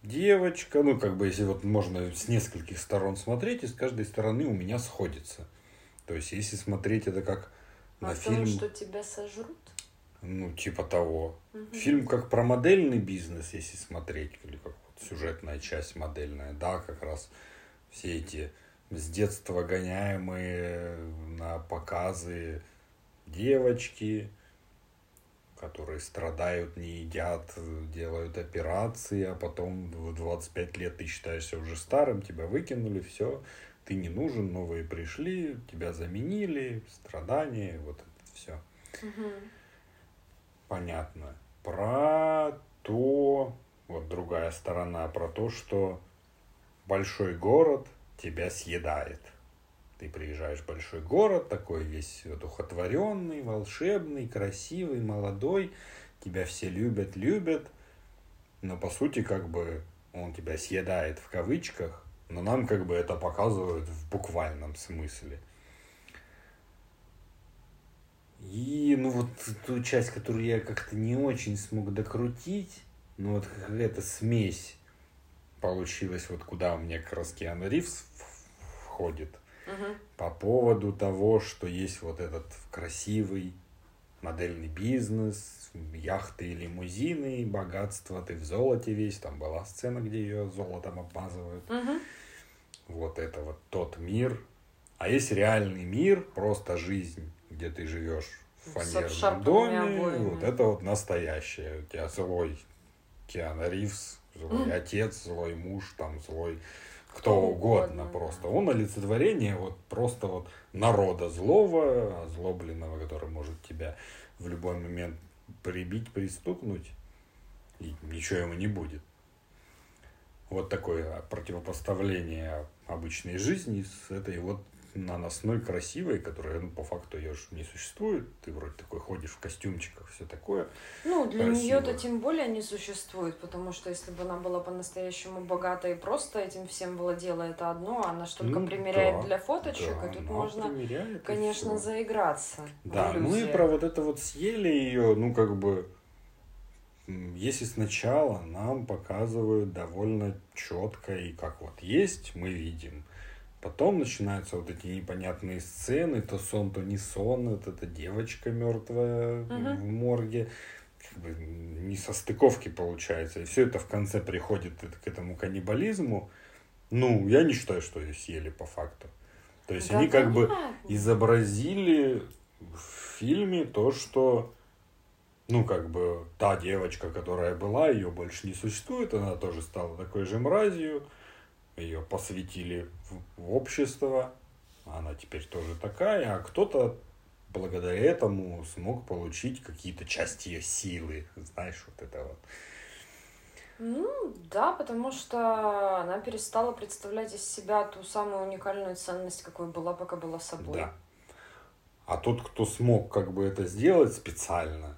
девочка, ну, как бы, если вот можно с нескольких сторон смотреть, и с каждой стороны у меня сходится. То есть, если смотреть это как на фильм... что тебя сожрут? Ну, типа того. Угу. Фильм как про модельный бизнес, если смотреть, или как вот сюжетная часть модельная, да, как раз все эти с детства гоняемые на показы девочки, которые страдают, не едят, делают операции, а потом в 25 лет ты считаешься уже старым, тебя выкинули, все, ты не нужен, новые пришли, тебя заменили, страдания, вот это все. Угу. Понятно. Про то, вот другая сторона, про то, что большой город тебя съедает. Ты приезжаешь в большой город, такой весь одухотворенный, волшебный, красивый, молодой. Тебя все любят, любят. Но по сути, как бы он тебя съедает в кавычках, но нам как бы это показывают в буквальном смысле. И, ну, вот ту часть, которую я как-то не очень смог докрутить, ну, вот какая-то смесь получилась, вот куда меня как раз Киану Ривз входит, угу. по поводу того, что есть вот этот красивый модельный бизнес, яхты и лимузины, богатство, ты в золоте весь, там была сцена, где ее золотом обмазывают. Угу. Вот это вот тот мир. А есть реальный мир, просто жизнь, где ты живешь в фанерном доме. Обоями. Вот это вот настоящее. У тебя злой Киана Ривз, злой mm. отец, злой муж, там злой кто угодно, угодно просто. Он олицетворение вот просто вот народа злого, озлобленного, который может тебя в любой момент прибить, пристукнуть, и ничего ему не будет. Вот такое противопоставление обычной жизни с этой вот наносной красивой, которая, ну, по факту ее же не существует. Ты вроде такой ходишь в костюмчиках, все такое. Ну, для нее-то тем более не существует, потому что если бы она была по-настоящему богатой и просто этим всем владела, это одно, она что только ну, примеряет да, для фоточек, да, и тут можно, конечно, заиграться. Да, ну и про вот это вот съели ее, ну, как бы, если сначала нам показывают довольно четко и как вот есть, мы видим – Потом начинаются вот эти непонятные сцены, то сон, то не сон, вот эта девочка мертвая угу. в морге. Как бы не со стыковки получается. И все это в конце приходит к этому каннибализму. Ну, я не считаю, что ее съели по факту. То есть да, они как бы изобразили в фильме то, что ну, как бы, та девочка, которая была, ее больше не существует, она тоже стала такой же мразью, ее посвятили в общество, она теперь тоже такая, а кто-то благодаря этому смог получить какие-то части ее силы, знаешь, вот это вот. Ну, да, потому что она перестала представлять из себя ту самую уникальную ценность, какой была, пока была собой. Да. А тот, кто смог как бы это сделать специально,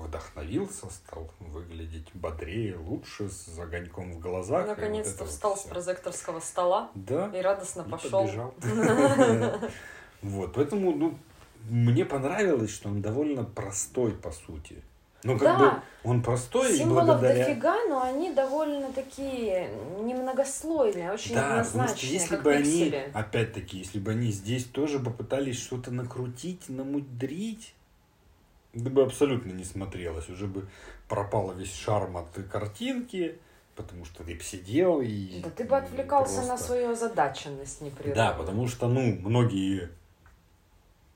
вдохновился, стал выглядеть бодрее, лучше, с огоньком в глазах. Наконец-то вот встал вот с прозекторского стола да, и радостно и пошел. Вот, поэтому, ну, мне понравилось, что он довольно простой, по сути. Ну, как да. бы он простой Символов и благодаря... дофига, но они довольно такие немногослойные, очень да, однозначные, если бы пиксели. они, опять-таки, если бы они здесь тоже попытались что-то накрутить, намудрить, да бы абсолютно не смотрелось. Уже бы пропало весь шарм от картинки, потому что ты бы сидел и... Да ты бы отвлекался просто... на свою озадаченность непрерывно. Да, потому что, ну, многие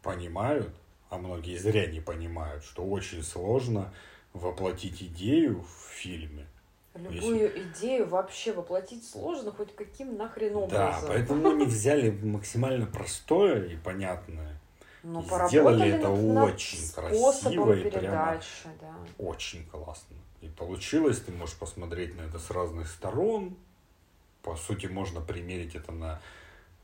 понимают, а многие зря не понимают, что очень сложно воплотить идею в фильме. Любую Если... идею вообще воплотить сложно, хоть каким нахрен образом. Да, поэтому они взяли максимально простое и понятное но ну, сделали это очень красиво и прямо да. очень классно. И получилось, ты можешь посмотреть на это с разных сторон. По сути, можно примерить это на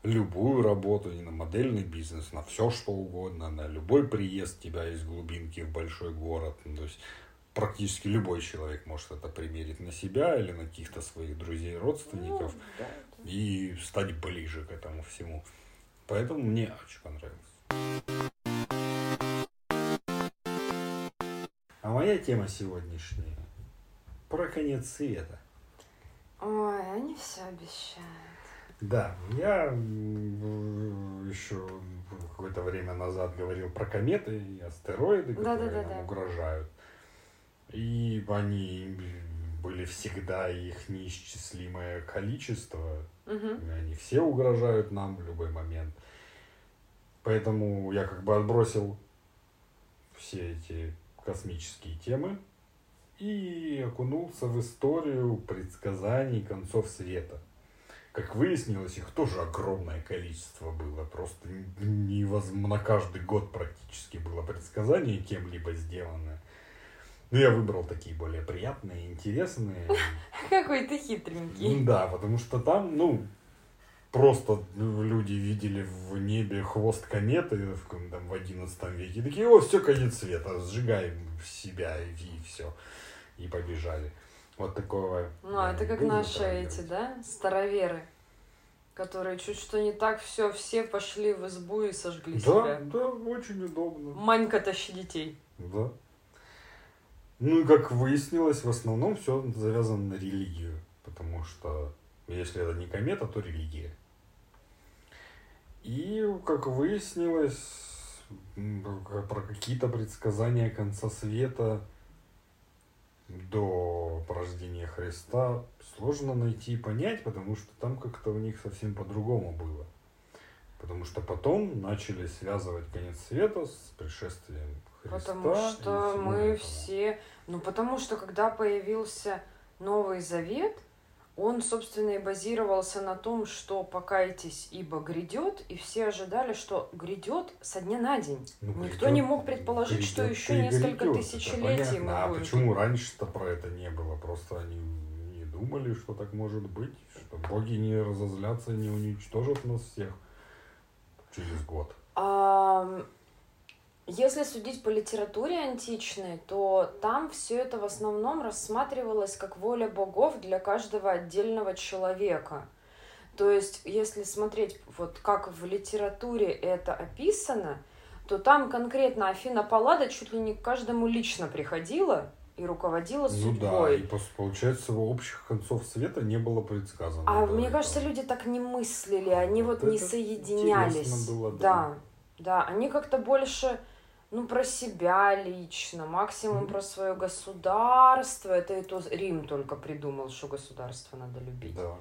любую работу, не на модельный бизнес, на все что угодно, на любой приезд тебя из глубинки в большой город. Ну, то есть практически любой человек может это примерить на себя или на каких-то своих друзей, родственников ну, да, да. и стать ближе к этому всему. Поэтому мне очень понравилось. Моя тема сегодняшняя про конец света. Ой, они все обещают. Да, я еще какое-то время назад говорил про кометы и астероиды, которые да, да, да, нам угрожают. И они были всегда их неисчислимое количество. Угу. Они все угрожают нам в любой момент. Поэтому я как бы отбросил все эти космические темы и окунулся в историю предсказаний концов света. Как выяснилось, их тоже огромное количество было. Просто невозможно. На каждый год практически было предсказание кем-либо сделанное. Ну, я выбрал такие более приятные, интересные. Какой ты хитренький. Да, потому что там, ну, просто люди видели в небе хвост кометы в, там, в 11 веке. Такие, о, все, конец света, сжигаем себя и, и все. И побежали. Вот такого. Ну, а это как наши эти, да, староверы, которые чуть что не так, все, все пошли в избу и сожгли да, себя. Да, очень удобно. Манька тащи детей. Да. Ну и как выяснилось, в основном все завязано на религию. Потому что если это не комета, то религия. И, как выяснилось, про какие-то предсказания конца света до порождения Христа сложно найти и понять, потому что там как-то у них совсем по-другому было. Потому что потом начали связывать конец света с пришествием Христа. Потому что мы этого. все... Ну, потому что когда появился Новый Завет, он, собственно, и базировался на том, что покайтесь, ибо грядет, и все ожидали, что грядет со дня на день. Ну, Никто грядет, не мог предположить, грядет, что еще несколько грядет, тысячелетий мы А почему раньше-то про это не было? Просто они не думали, что так может быть, что боги не разозлятся, не уничтожат нас всех через год. А, если судить по литературе античной, то там все это в основном рассматривалось как воля богов для каждого отдельного человека. То есть, если смотреть, вот как в литературе это описано, то там конкретно Афина Паллада чуть ли не к каждому лично приходила и руководила ну судьбой. Да, и получается, общих концов света не было предсказано. А мне этого. кажется, люди так не мыслили, они вот, вот не соединялись. Было, да. да, да, они как-то больше ну, про себя лично, максимум про свое государство. Это и то Рим только придумал, что государство надо любить. Да.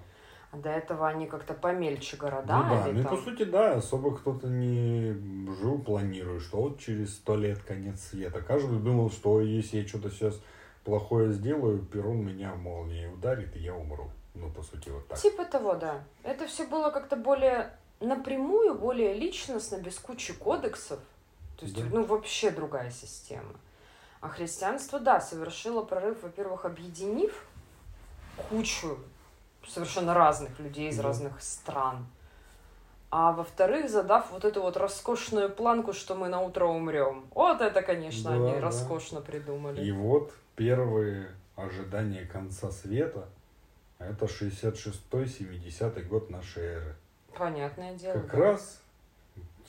А до этого они как-то помельче города. Ну да, ну и по сути, да, особо кто-то не жил, планируя, что вот через сто лет конец света. Каждый думал, что если я что-то сейчас плохое сделаю, Перун меня молнией ударит, и я умру. Ну, по сути, вот так. Типа того, да. Это все было как-то более напрямую, более личностно, без кучи кодексов. То есть, да. ну, вообще другая система. А христианство, да, совершило прорыв, во-первых, объединив кучу совершенно разных людей из да. разных стран. А во-вторых, задав вот эту вот роскошную планку, что мы на утро умрем. Вот это, конечно, да, они да. роскошно придумали. И вот первые ожидания конца света это 66-70 год нашей эры. Понятное дело. Как да. раз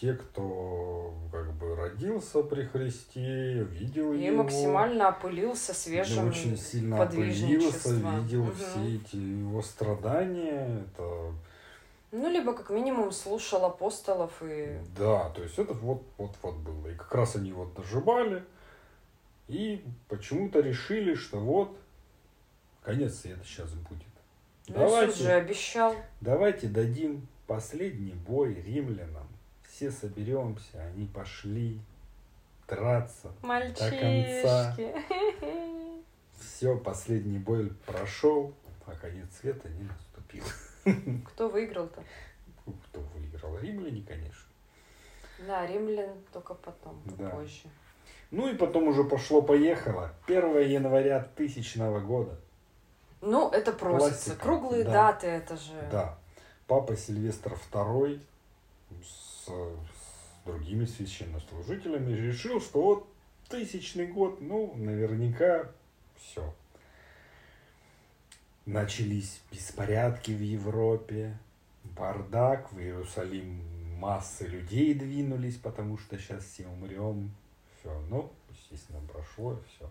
те, кто как бы родился при Христе, видел и его. И максимально опылился свежим Очень сильно опылился, видел угу. все эти его страдания. Это... Ну, либо как минимум слушал апостолов и... Да, то есть это вот, вот, вот было. И как раз они вот доживали. И почему-то решили, что вот конец света сейчас будет. Ну, давайте, же обещал. Давайте дадим последний бой римлянам все соберемся, они пошли драться Мальчишки. до конца. Все, последний бой прошел, а конец света не наступил. Кто выиграл-то? Кто выиграл? Римляне, конечно. Да, римлян только потом, да. позже. Ну и потом уже пошло-поехало. 1 января тысячного года. Ну, это просится. Классика. Круглые да. даты, это же. Да. Папа Сильвестр II с, с другими священнослужителями решил, что вот тысячный год, ну, наверняка все. Начались беспорядки в Европе, бардак, в Иерусалим массы людей двинулись, потому что сейчас все умрем. Все, ну, естественно, прошло, все.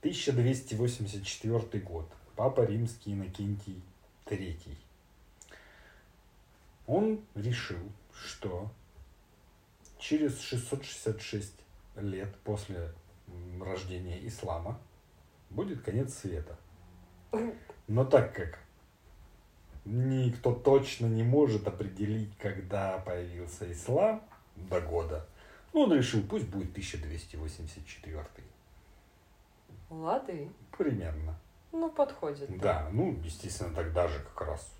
1284 год. Папа Римский Иннокентий III Он решил, что через 666 лет после рождения ислама будет конец света. Но так как никто точно не может определить, когда появился ислам до года, ну, он решил, пусть будет 1284. Лады. Примерно. Ну, подходит. Да, да ну, естественно, тогда же как раз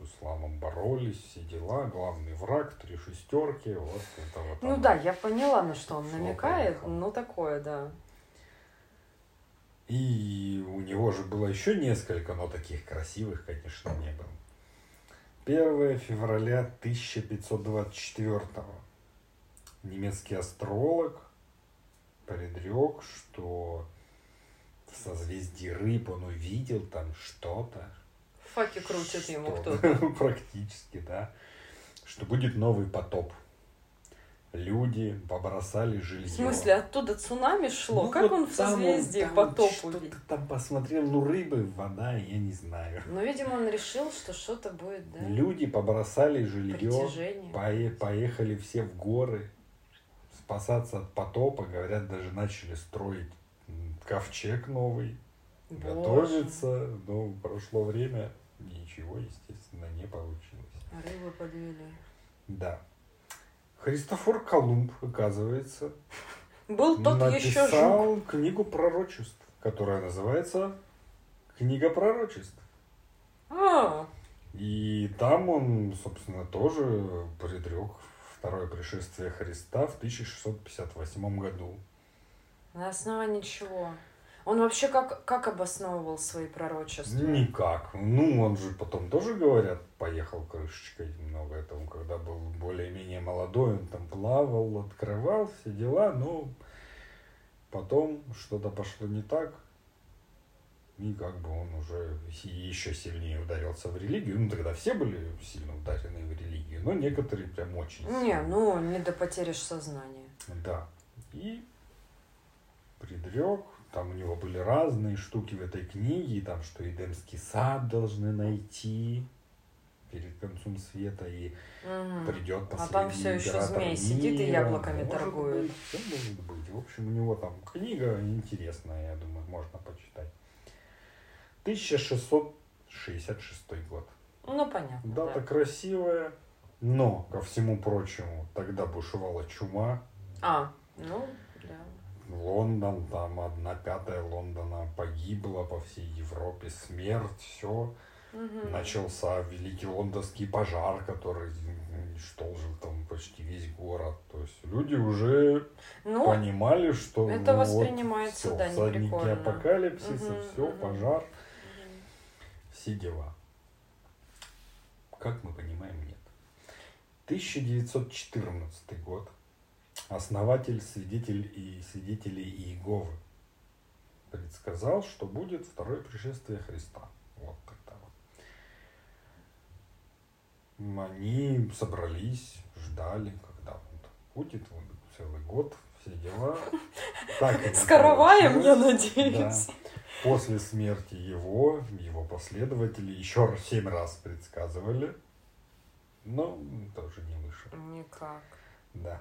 с исламом боролись, все дела, главный враг, три шестерки, вот это вот. Ну да, я поняла, на что он намекает, поехал. ну такое, да. И у него же было еще несколько, но таких красивых, конечно, не было. 1 февраля 1524 немецкий астролог предрек, что в созвездии рыб он увидел там что-то. Факи крутит что ему кто-то. Практически, да. Что будет новый потоп. Люди побросали жилье. В смысле, оттуда цунами шло? Ну, как вот он в созвездии он, потопу Что-то там посмотрел, ну рыбы, вода, я не знаю. Ну, видимо, он решил, что что-то будет, да? Люди побросали жилье, пое- поехали все в горы спасаться от потопа. Говорят, даже начали строить ковчег новый, Боже. готовится, но прошло время, ничего, естественно, не получилось. Рыбы подвели. Да. Христофор Колумб, оказывается, был тот еще жук. книгу пророчеств, которая называется Книга пророчеств. А. И там он, собственно, тоже предрек второе пришествие Христа в 1658 году. На основании чего? Он вообще как, как обосновывал свои пророчества? Никак. Ну, он же потом тоже, говорят, поехал крышечкой много этому, когда был более-менее молодой, он там плавал, открывал все дела, но потом что-то пошло не так, и как бы он уже еще сильнее ударился в религию. Ну, тогда все были сильно ударены в религию, но некоторые прям очень сильно. Не, ну, не до потеряшь сознания. Да. И предрек, там у него были разные штуки в этой книге, там, что Эдемский сад должны найти перед концом света, и угу. придет последний А там все еще змей сидит и яблоками может торгует. Быть, все может быть. В общем, у него там книга интересная, я думаю, можно почитать. 1666 год. Ну, понятно. Дата да. красивая, но, ко всему прочему, тогда бушевала чума. А, ну. Лондон, там одна пятая Лондона погибла по всей Европе, смерть, все. Угу. Начался Великий Лондонский пожар, который уничтожил там почти весь город. То есть люди уже ну, понимали, что это ну, воспринимается, вот, все, да, не апокалипсиса, угу, все, угу. пожар все дела. Как мы понимаем, нет. 1914 год. Основатель свидетель и свидетелей Иеговы предсказал, что будет второе пришествие Христа. Вот тогда вот. Они собрались, ждали, когда он будет, вот, целый год, все дела. Так С караваем, я надеюсь. Да. После смерти его, его последователи еще семь раз предсказывали, но тоже не вышло. Никак. Да.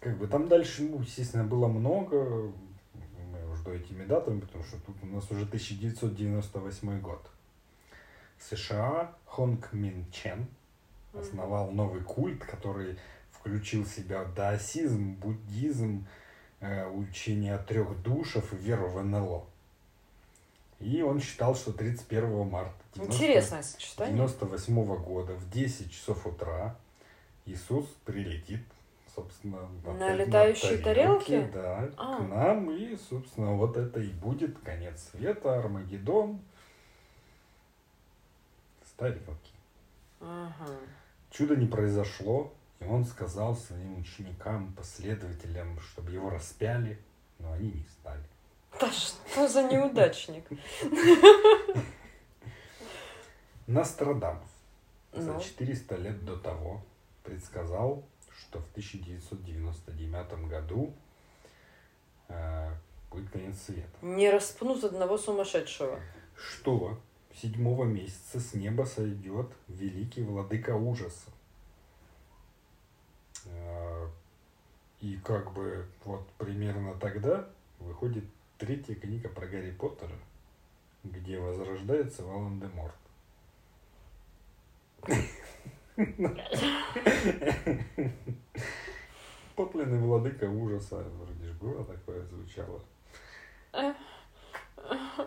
Как бы там дальше, ну, естественно, было много, мы жду этими датами, потому что тут у нас уже 1998 год. США Хонг Мин Чен основал новый культ, который включил в себя даосизм, буддизм, э, учение о трех душах и веру в НЛО. И он считал, что 31 марта 98 года в 10 часов утра Иисус прилетит, собственно, на летающей тарелке, тарелке да, а. к нам, и, собственно, вот это и будет конец света, Армагеддон, с тарелки. Ага. Чудо не произошло, и он сказал своим ученикам, последователям, чтобы его распяли, но они не стали. Да что за неудачник? Нострадамус за 400 ну. лет до того предсказал, что в 1999 году э, будет конец света. Не распнут одного сумасшедшего. Что седьмого месяца с неба сойдет великий владыка ужаса. Э, и как бы вот примерно тогда выходит третья книга про Гарри Поттера, где возрождается Волан-де-Морт. Подлинный владыка ужаса, вроде же было такое звучало.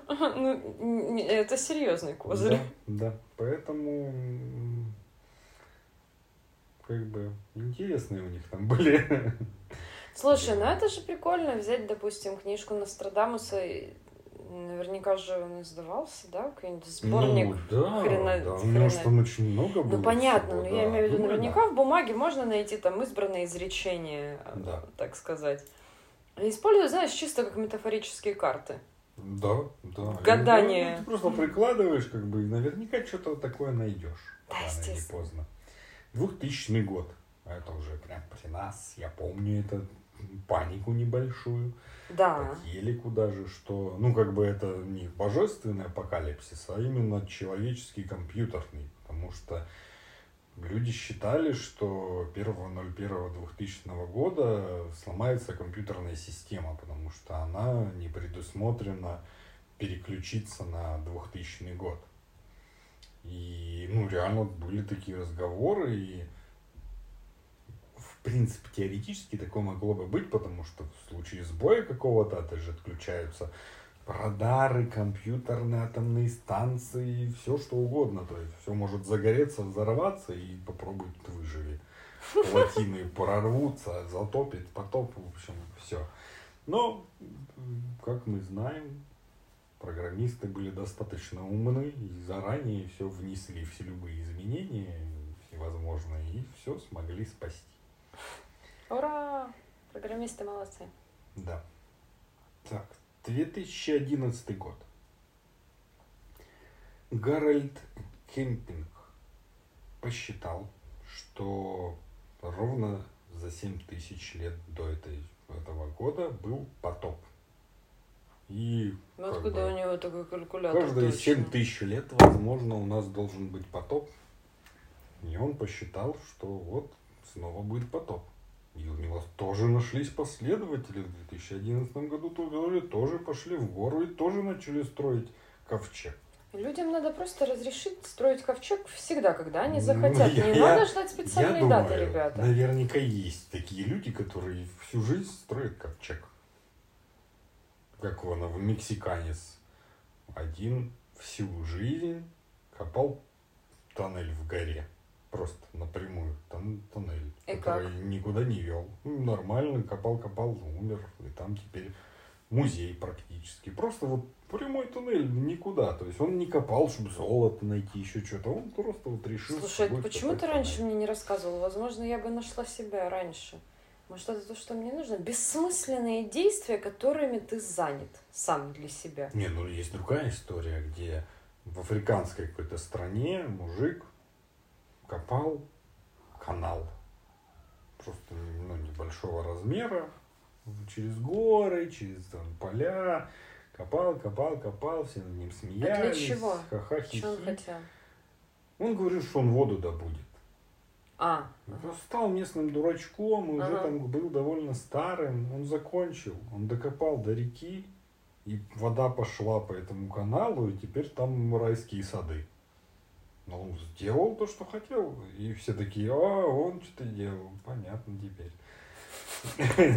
Ну, это серьезный козырь. Да, да. Поэтому как бы интересные у них там были. Слушай, ну это же прикольно взять, допустим, книжку Нострадамуса Наверняка же он издавался, да? Какой-нибудь сборник ну, да, хрена... да, у него там очень много было. Ну, понятно, всего, но да. я имею в виду, ну, наверняка да. в бумаге можно найти там избранные изречения, да. так сказать. Использую, знаешь, чисто как метафорические карты. Да, да. Гадание. Ну, ты просто прикладываешь, как бы, и наверняка что-то такое найдешь. Да, рано или поздно. 2000 год. Это уже прям при нас. Я помню это панику небольшую. Да. Елику даже, что, ну, как бы это не божественный апокалипсис, а именно человеческий компьютерный. Потому что люди считали, что 1.01.2000 года сломается компьютерная система, потому что она не предусмотрена переключиться на 2000 год. И, ну, реально были такие разговоры, и в принципе, теоретически такое могло бы быть, потому что в случае сбоя какого-то, это же отключаются радары, компьютерные атомные станции, все что угодно. То есть все может загореться, взорваться и попробуй выживи. Плотины прорвутся, затопит, потоп, в общем, все. Но, как мы знаем, программисты были достаточно умны и заранее все внесли, все любые изменения всевозможные, и все смогли спасти. Ура! Программисты молодцы. Да. Так, 2011 год. Гарольд Кемпинг посчитал, что ровно за 7 тысяч лет до этой, этого года был потоп. И ну, Откуда бы, у него такой калькулятор? Каждые точно? 7 тысяч лет, возможно, у нас должен быть потоп. И он посчитал, что вот снова будет потоп. И у него тоже нашлись последователи в 2011 году, то тоже пошли в гору и тоже начали строить ковчег. Людям надо просто разрешить строить ковчег всегда, когда они захотят. Ну, Не я, надо ждать специальные я думаю, даты, ребята. Наверняка есть такие люди, которые всю жизнь строят ковчег. Как он, в мексиканец. Один всю жизнь копал тоннель в горе. Просто напрямую тон, тоннель, и который как? никуда не вел. Ну, нормально, копал-копал, умер. И там теперь музей практически. Просто вот прямой туннель никуда. То есть он не копал, чтобы золото найти, еще что-то. Он просто вот решил. Слушай, почему ты раньше туннель. мне не рассказывал? Возможно, я бы нашла себя раньше. Может, это то, что мне нужно? Бессмысленные действия, которыми ты занят сам для себя. Не, ну есть другая история, где в африканской какой-то стране мужик копал канал. Просто ну, небольшого размера, через горы, через там, поля. Копал, копал, копал, все над ним смеялись. А для чего? ха Что он хотел? Он говорил, что он воду добудет. А. Он стал местным дурачком, и ага. уже там был довольно старым. Он закончил, он докопал до реки, и вода пошла по этому каналу, и теперь там райские сады. Ну, он сделал то, что хотел. И все такие, а, он что-то делал. Понятно теперь.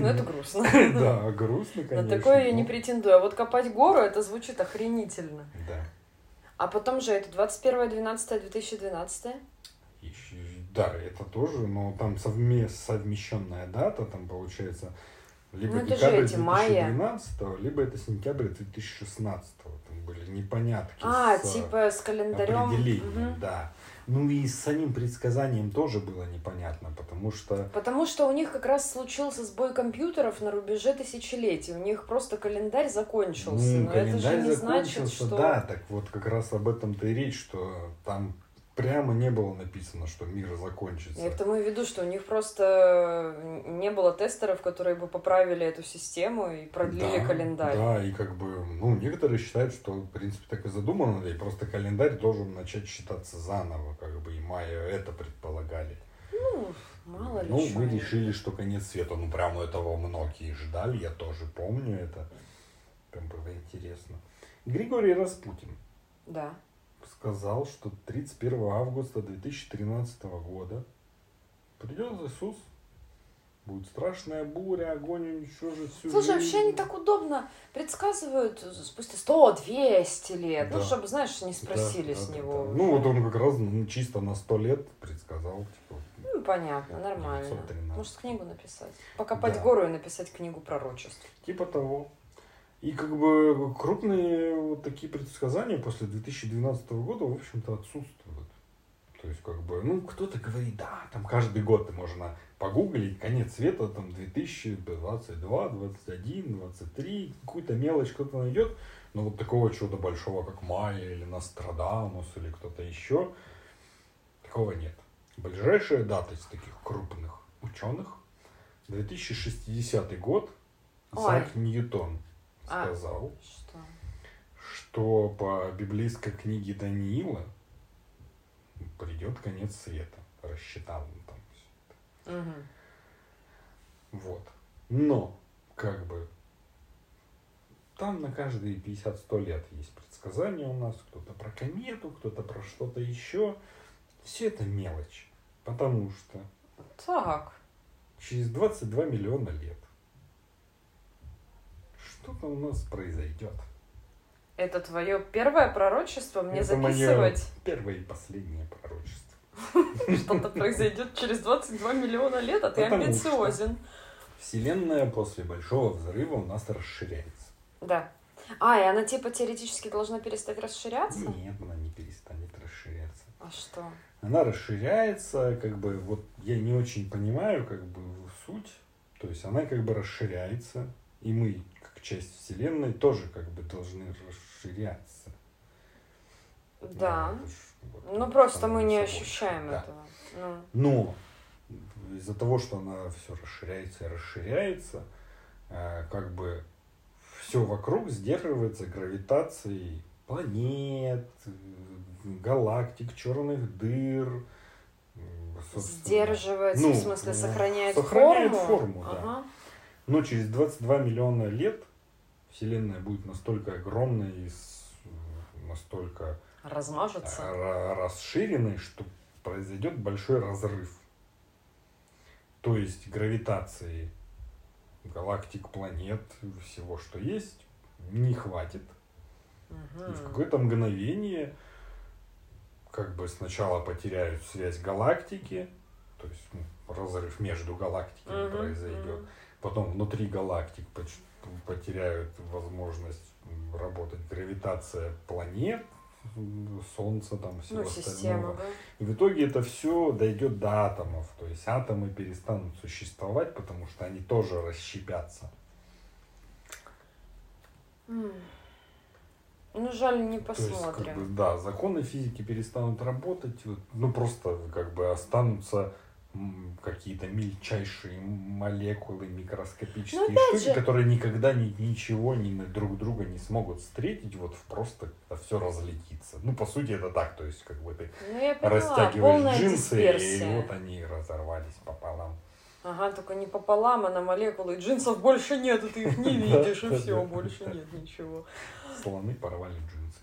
Ну, это грустно. Да, грустно, конечно. На такое я не претендую. А вот копать гору, это звучит охренительно. Да. А потом же это 21.12.2012? Да, это тоже, но там совмещенная дата, там получается либо ну, декабрь 2012, либо это сентябрь 2016. Там были непонятки. А, с типа с календарем. Угу. да. Ну и с самим предсказанием тоже было непонятно, потому что... Потому что у них как раз случился сбой компьютеров на рубеже тысячелетий. У них просто календарь закончился. Ну, Но календарь это же не закончился, значит, что... да, так вот как раз об этом-то и речь, что там прямо не было написано, что мир закончится. Я к тому и веду, что у них просто не было тестеров, которые бы поправили эту систему и продлили да, календарь. Да, и как бы, ну, некоторые считают, что, в принципе, так и задумано, и просто календарь должен начать считаться заново, как бы, и майя это предполагали. Ну, мало ли Ну, мы решили, что конец света. Ну, прямо этого многие ждали, я тоже помню это. Прям было интересно. Григорий Распутин. Да. Сказал, что 31 августа 2013 года придет Иисус Будет страшная буря, огонь уничтожит всю Слушай, жизнь. вообще они так удобно предсказывают спустя 100-200 лет. Ну, да. Ну, чтобы, знаешь, не спросили да, с да, него. Да. Ну, вот он как раз ну, чисто на 100 лет предсказал. Типа, ну, понятно, нормально. 913. Может, книгу написать. Покопать да. гору и написать книгу пророчеств. Типа того. И как бы крупные вот такие предсказания после 2012 года, в общем-то, отсутствуют. То есть, как бы, ну, кто-то говорит, да, там каждый год можно погуглить, конец света, там, 2022, 21, 23, какую-то мелочь кто-то найдет, но вот такого чуда большого, как Майя или Нострадамус или кто-то еще, такого нет. Ближайшая дата из таких крупных ученых, 2060 год, Зак Ой. Ньютон а, сказал, а, что? что по библейской книге Даниила придет конец света. Рассчитал он там все это. Угу. Вот. Но, как бы, там на каждые 50-100 лет есть предсказания у нас. Кто-то про комету, кто-то про что-то еще. Все это мелочь. Потому что... Так. Через 22 миллиона лет что-то у нас произойдет. Это твое первое пророчество мне Это записывать? Первое и последнее пророчество. Что-то произойдет через 22 миллиона лет, а ты амбициозен. Вселенная после большого взрыва у нас расширяется. Да. А, и она типа теоретически должна перестать расширяться? Нет, она не перестанет расширяться. А что? Она расширяется, как бы, вот я не очень понимаю, как бы, суть. То есть она как бы расширяется, и мы часть Вселенной тоже как бы должны расширяться. Да. Вот, ну просто мы не собой. ощущаем да. этого. Ну. Но из-за того, что она все расширяется и расширяется, э, как бы все вокруг сдерживается гравитацией планет, галактик, черных дыр. Сдерживается, ну, в смысле, сохраняет, сохраняет форму? форму, да. Ага. Но через 22 миллиона лет Вселенная будет настолько огромной и настолько размажется, расширенной, что произойдет большой разрыв. То есть гравитации галактик, планет, всего, что есть, не хватит. Угу. И в какое-то мгновение как бы сначала потеряют связь галактики, то есть ну, разрыв между галактиками угу, произойдет, угу. Потом внутри галактик потеряют возможность работать гравитация планет, Солнца, там всего ну, остального. Система, да? И в итоге это все дойдет до атомов. То есть атомы перестанут существовать, потому что они тоже расщепятся. Ну, жаль, не посмотрим. То есть, как бы, да, законы физики перестанут работать, ну, просто как бы останутся какие-то мельчайшие молекулы, микроскопические штуки, же... которые никогда ни, ничего ни друг друга не смогут встретить, вот просто все разлетится. Ну, по сути, это так, то есть, как бы ты ну, поняла, растягиваешь джинсы, дисперсия. и вот они разорвались пополам. Ага, только не пополам, а на молекулы. Джинсов больше нет, ты их не видишь, и все, больше нет ничего. Слоны порвали джинсы.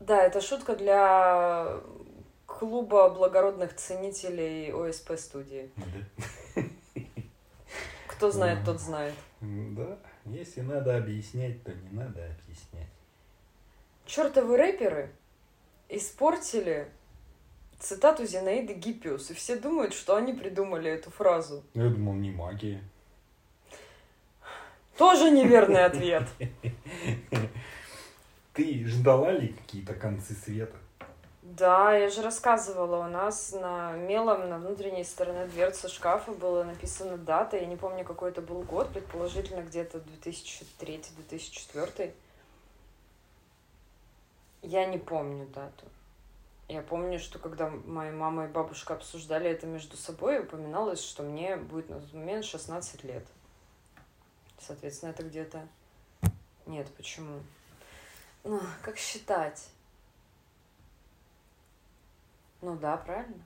Да, это шутка для клуба благородных ценителей ОСП студии. Да. Кто знает, тот знает. Да, если надо объяснять, то не надо объяснять. Чертовы рэперы испортили цитату Зинаиды Гиппиус, и все думают, что они придумали эту фразу. Я думал, не магия. Тоже неверный ответ. Ты ждала ли какие-то концы света? Да, я же рассказывала, у нас на мелом на внутренней стороне дверцы шкафа была написана дата, я не помню, какой это был год, предположительно где-то 2003-2004. Я не помню дату. Я помню, что когда моя мама и бабушка обсуждали это между собой, упоминалось, что мне будет на тот момент 16 лет. Соответственно, это где-то... Нет, почему? Ну, как считать? Ну да, правильно.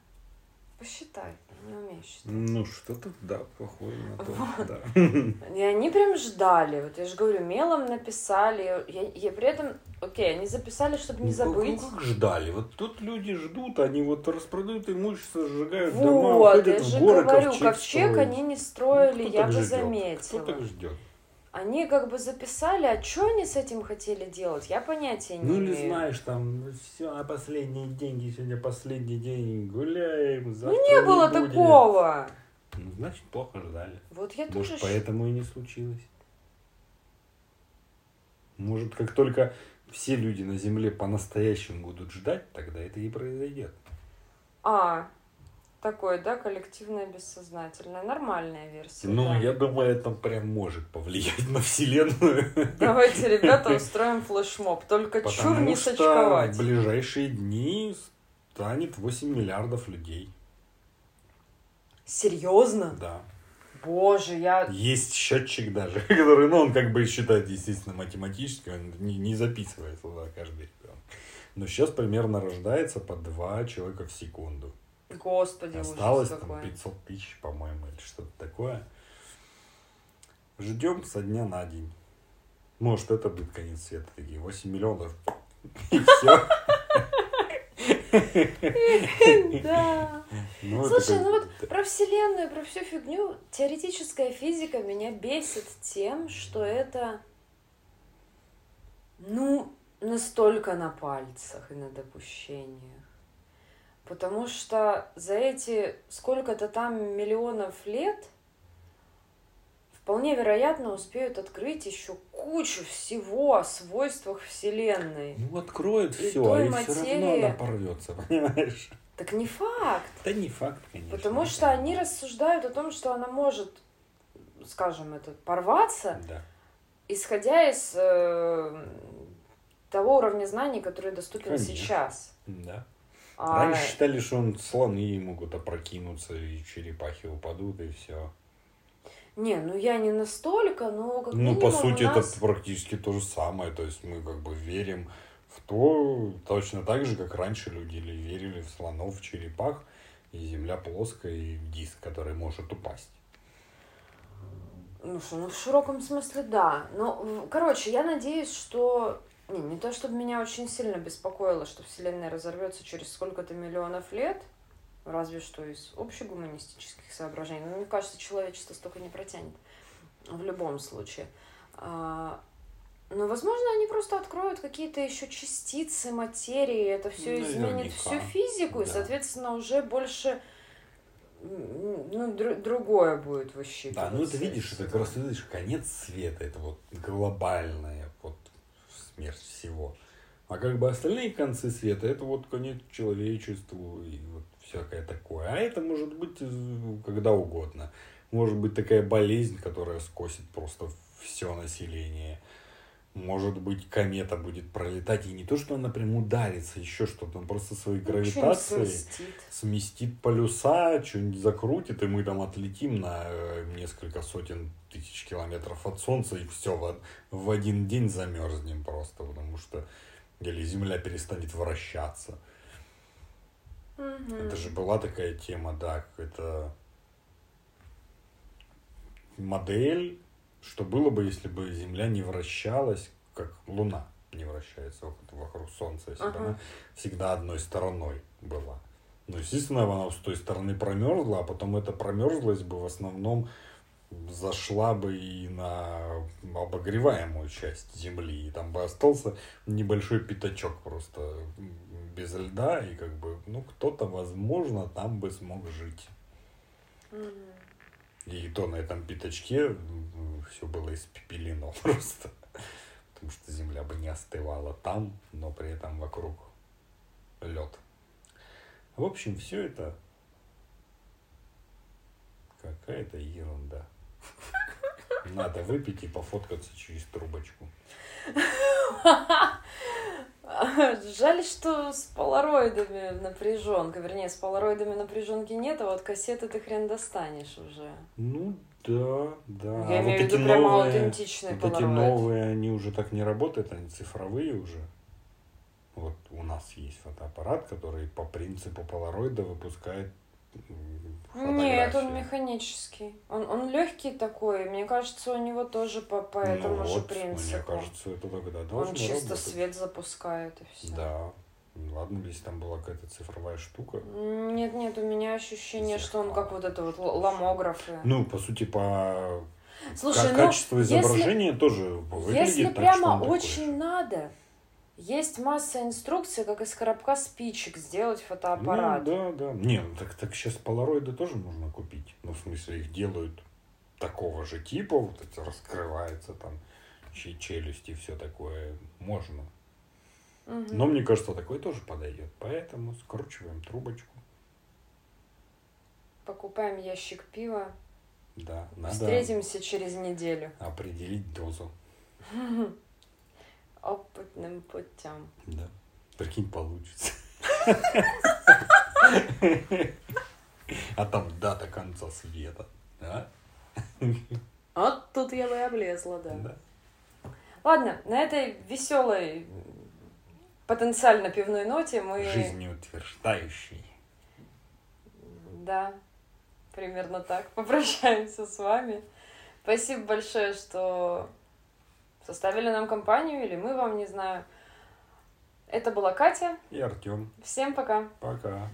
Посчитай, не умеешь считать. Ну, что-то, да, похоже на то, вот. да. И они прям ждали, вот я же говорю, мелом написали, я, я при этом, окей, они записали, чтобы не ну, забыть. Ну, как ждали? Вот тут люди ждут, они вот распродают имущество, сжигают вот, дома, уходят я же в горы, говорю, ковчег, ковчег они не строили, ну, я бы ждет? заметила. Кто так ждет? Они как бы записали, а что они с этим хотели делать? Я понятия не ну, имею. Ну, или знаешь, там, все, а последние деньги, сегодня последний день, гуляем, завтра Ну, не было будет. такого. Ну, значит, плохо ждали. Вот я Может, тоже... поэтому и не случилось. Может, как только все люди на Земле по-настоящему будут ждать, тогда это и произойдет. А, Такое, да, коллективное бессознательное. Нормальная версия. Ну, да. я думаю, это прям может повлиять на Вселенную. Давайте, ребята, устроим флешмоб. Только Потому чур не что сочковать. в ближайшие дни станет 8 миллиардов людей. Серьезно? Да. Боже, я... Есть счетчик даже, который, ну, он как бы считает, естественно, математически, он не, не записывает туда каждый ребенок. Но сейчас примерно рождается по два человека в секунду. Господи, Осталось там какой. 500 тысяч, по-моему, или что-то такое. Ждем со дня на день. Может, это будет конец света. Такие 8 миллионов. И все. Да. Ну, Слушай, ну вот про Вселенную, про всю фигню, теоретическая физика меня бесит тем, что это, ну, настолько на пальцах и на допущениях. Потому что за эти сколько-то там миллионов лет вполне вероятно успеют открыть еще кучу всего о свойствах Вселенной. Ну, откроют и все, а и материи... все равно она порвется, понимаешь? Так не факт. Да не факт, конечно. Потому что они рассуждают о том, что она может, скажем, это порваться, да. исходя из э, того уровня знаний, который доступен конечно. сейчас. Да. А... Раньше считали, что он слоны могут опрокинуться, и черепахи упадут, и все. Не, ну я не настолько, но как Ну, по сути, нас... это практически то же самое. То есть мы как бы верим в то, точно так же, как раньше люди верили в слонов, в черепах, и земля плоская, и диск, который может упасть. Ну что, ну в широком смысле да. Ну, короче, я надеюсь, что не, не то, чтобы меня очень сильно беспокоило, что Вселенная разорвется через сколько-то миллионов лет, разве что из общегуманистических соображений. Но мне кажется, человечество столько не протянет в любом случае. А, но, возможно, они просто откроют какие-то еще частицы материи, это все ну, изменит всю физику, да. и, соответственно, уже больше ну, др- другое будет высчитываться. Да, ну это видишь, это раз видишь, конец света, это вот глобальное, смерть всего. А как бы остальные концы света, это вот конец человечеству и вот всякое такое. А это может быть когда угодно. Может быть такая болезнь, которая скосит просто все население. Может быть, комета будет пролетать, и не то, что она прям ударится, еще что-то, он просто своей ну, гравитацией сместит. сместит полюса, что-нибудь закрутит, и мы там отлетим на э, несколько сотен тысяч километров от Солнца, и все, в, в один день замерзнем просто, потому что или Земля перестанет вращаться. Угу. Это же была такая тема, да, это модель что было бы, если бы Земля не вращалась, как Луна не вращается вокруг, Солнца, если бы она всегда одной стороной была. Ну, естественно, она с той стороны промерзла, а потом эта промерзлость бы в основном зашла бы и на обогреваемую часть Земли. И там бы остался небольшой пятачок просто без льда, и как бы, ну, кто-то, возможно, там бы смог жить. Mm-hmm. И то на этом пятачке все было испепелено просто. Потому что земля бы не остывала там, но при этом вокруг лед. В общем, все это какая-то ерунда. Надо выпить и пофоткаться через трубочку. Жаль, что с полароидами напряженка. Вернее, с полароидами напряженки нет, а вот кассеты ты хрен достанешь уже. Ну да, да. Я а имею в виду прямо новые, аутентичные Вот эти новые, они уже так не работают, они цифровые уже. Вот у нас есть фотоаппарат, который по принципу полароида выпускает Нет, он механический. Он, он легкий такой. Мне кажется, у него тоже по, по ну этому вот, же принципу. Мне кажется, это тогда должно Он чисто работать. свет запускает и все. Да. Ладно, если там была какая-то цифровая штука. Нет, нет, у меня ощущение, Зеркало. что он как вот это вот ломограф. Ну, по сути, по Слушай, ну, качество изображения если, тоже выглядит Если так, прямо очень такой. надо, есть масса инструкций, как из коробка спичек сделать фотоаппарат. Ну, да, да. Не, ну так, так сейчас полароиды тоже можно купить. Ну, в смысле, их делают такого же типа, вот это раскрывается там челюсти и все такое. Можно. Угу. Но мне кажется, такой тоже подойдет. Поэтому скручиваем трубочку. Покупаем ящик пива. Да, надо Встретимся через неделю. Определить дозу. опытным путем. Да. Прикинь, получится. А там дата конца света. Да? Вот тут я бы облезла, да. да. Ладно, на этой веселой, потенциально пивной ноте мы... Жизнеутверждающей. Да, примерно так. Попрощаемся с вами. Спасибо большое, что составили нам компанию, или мы вам, не знаю. Это была Катя. И Артем. Всем пока. Пока.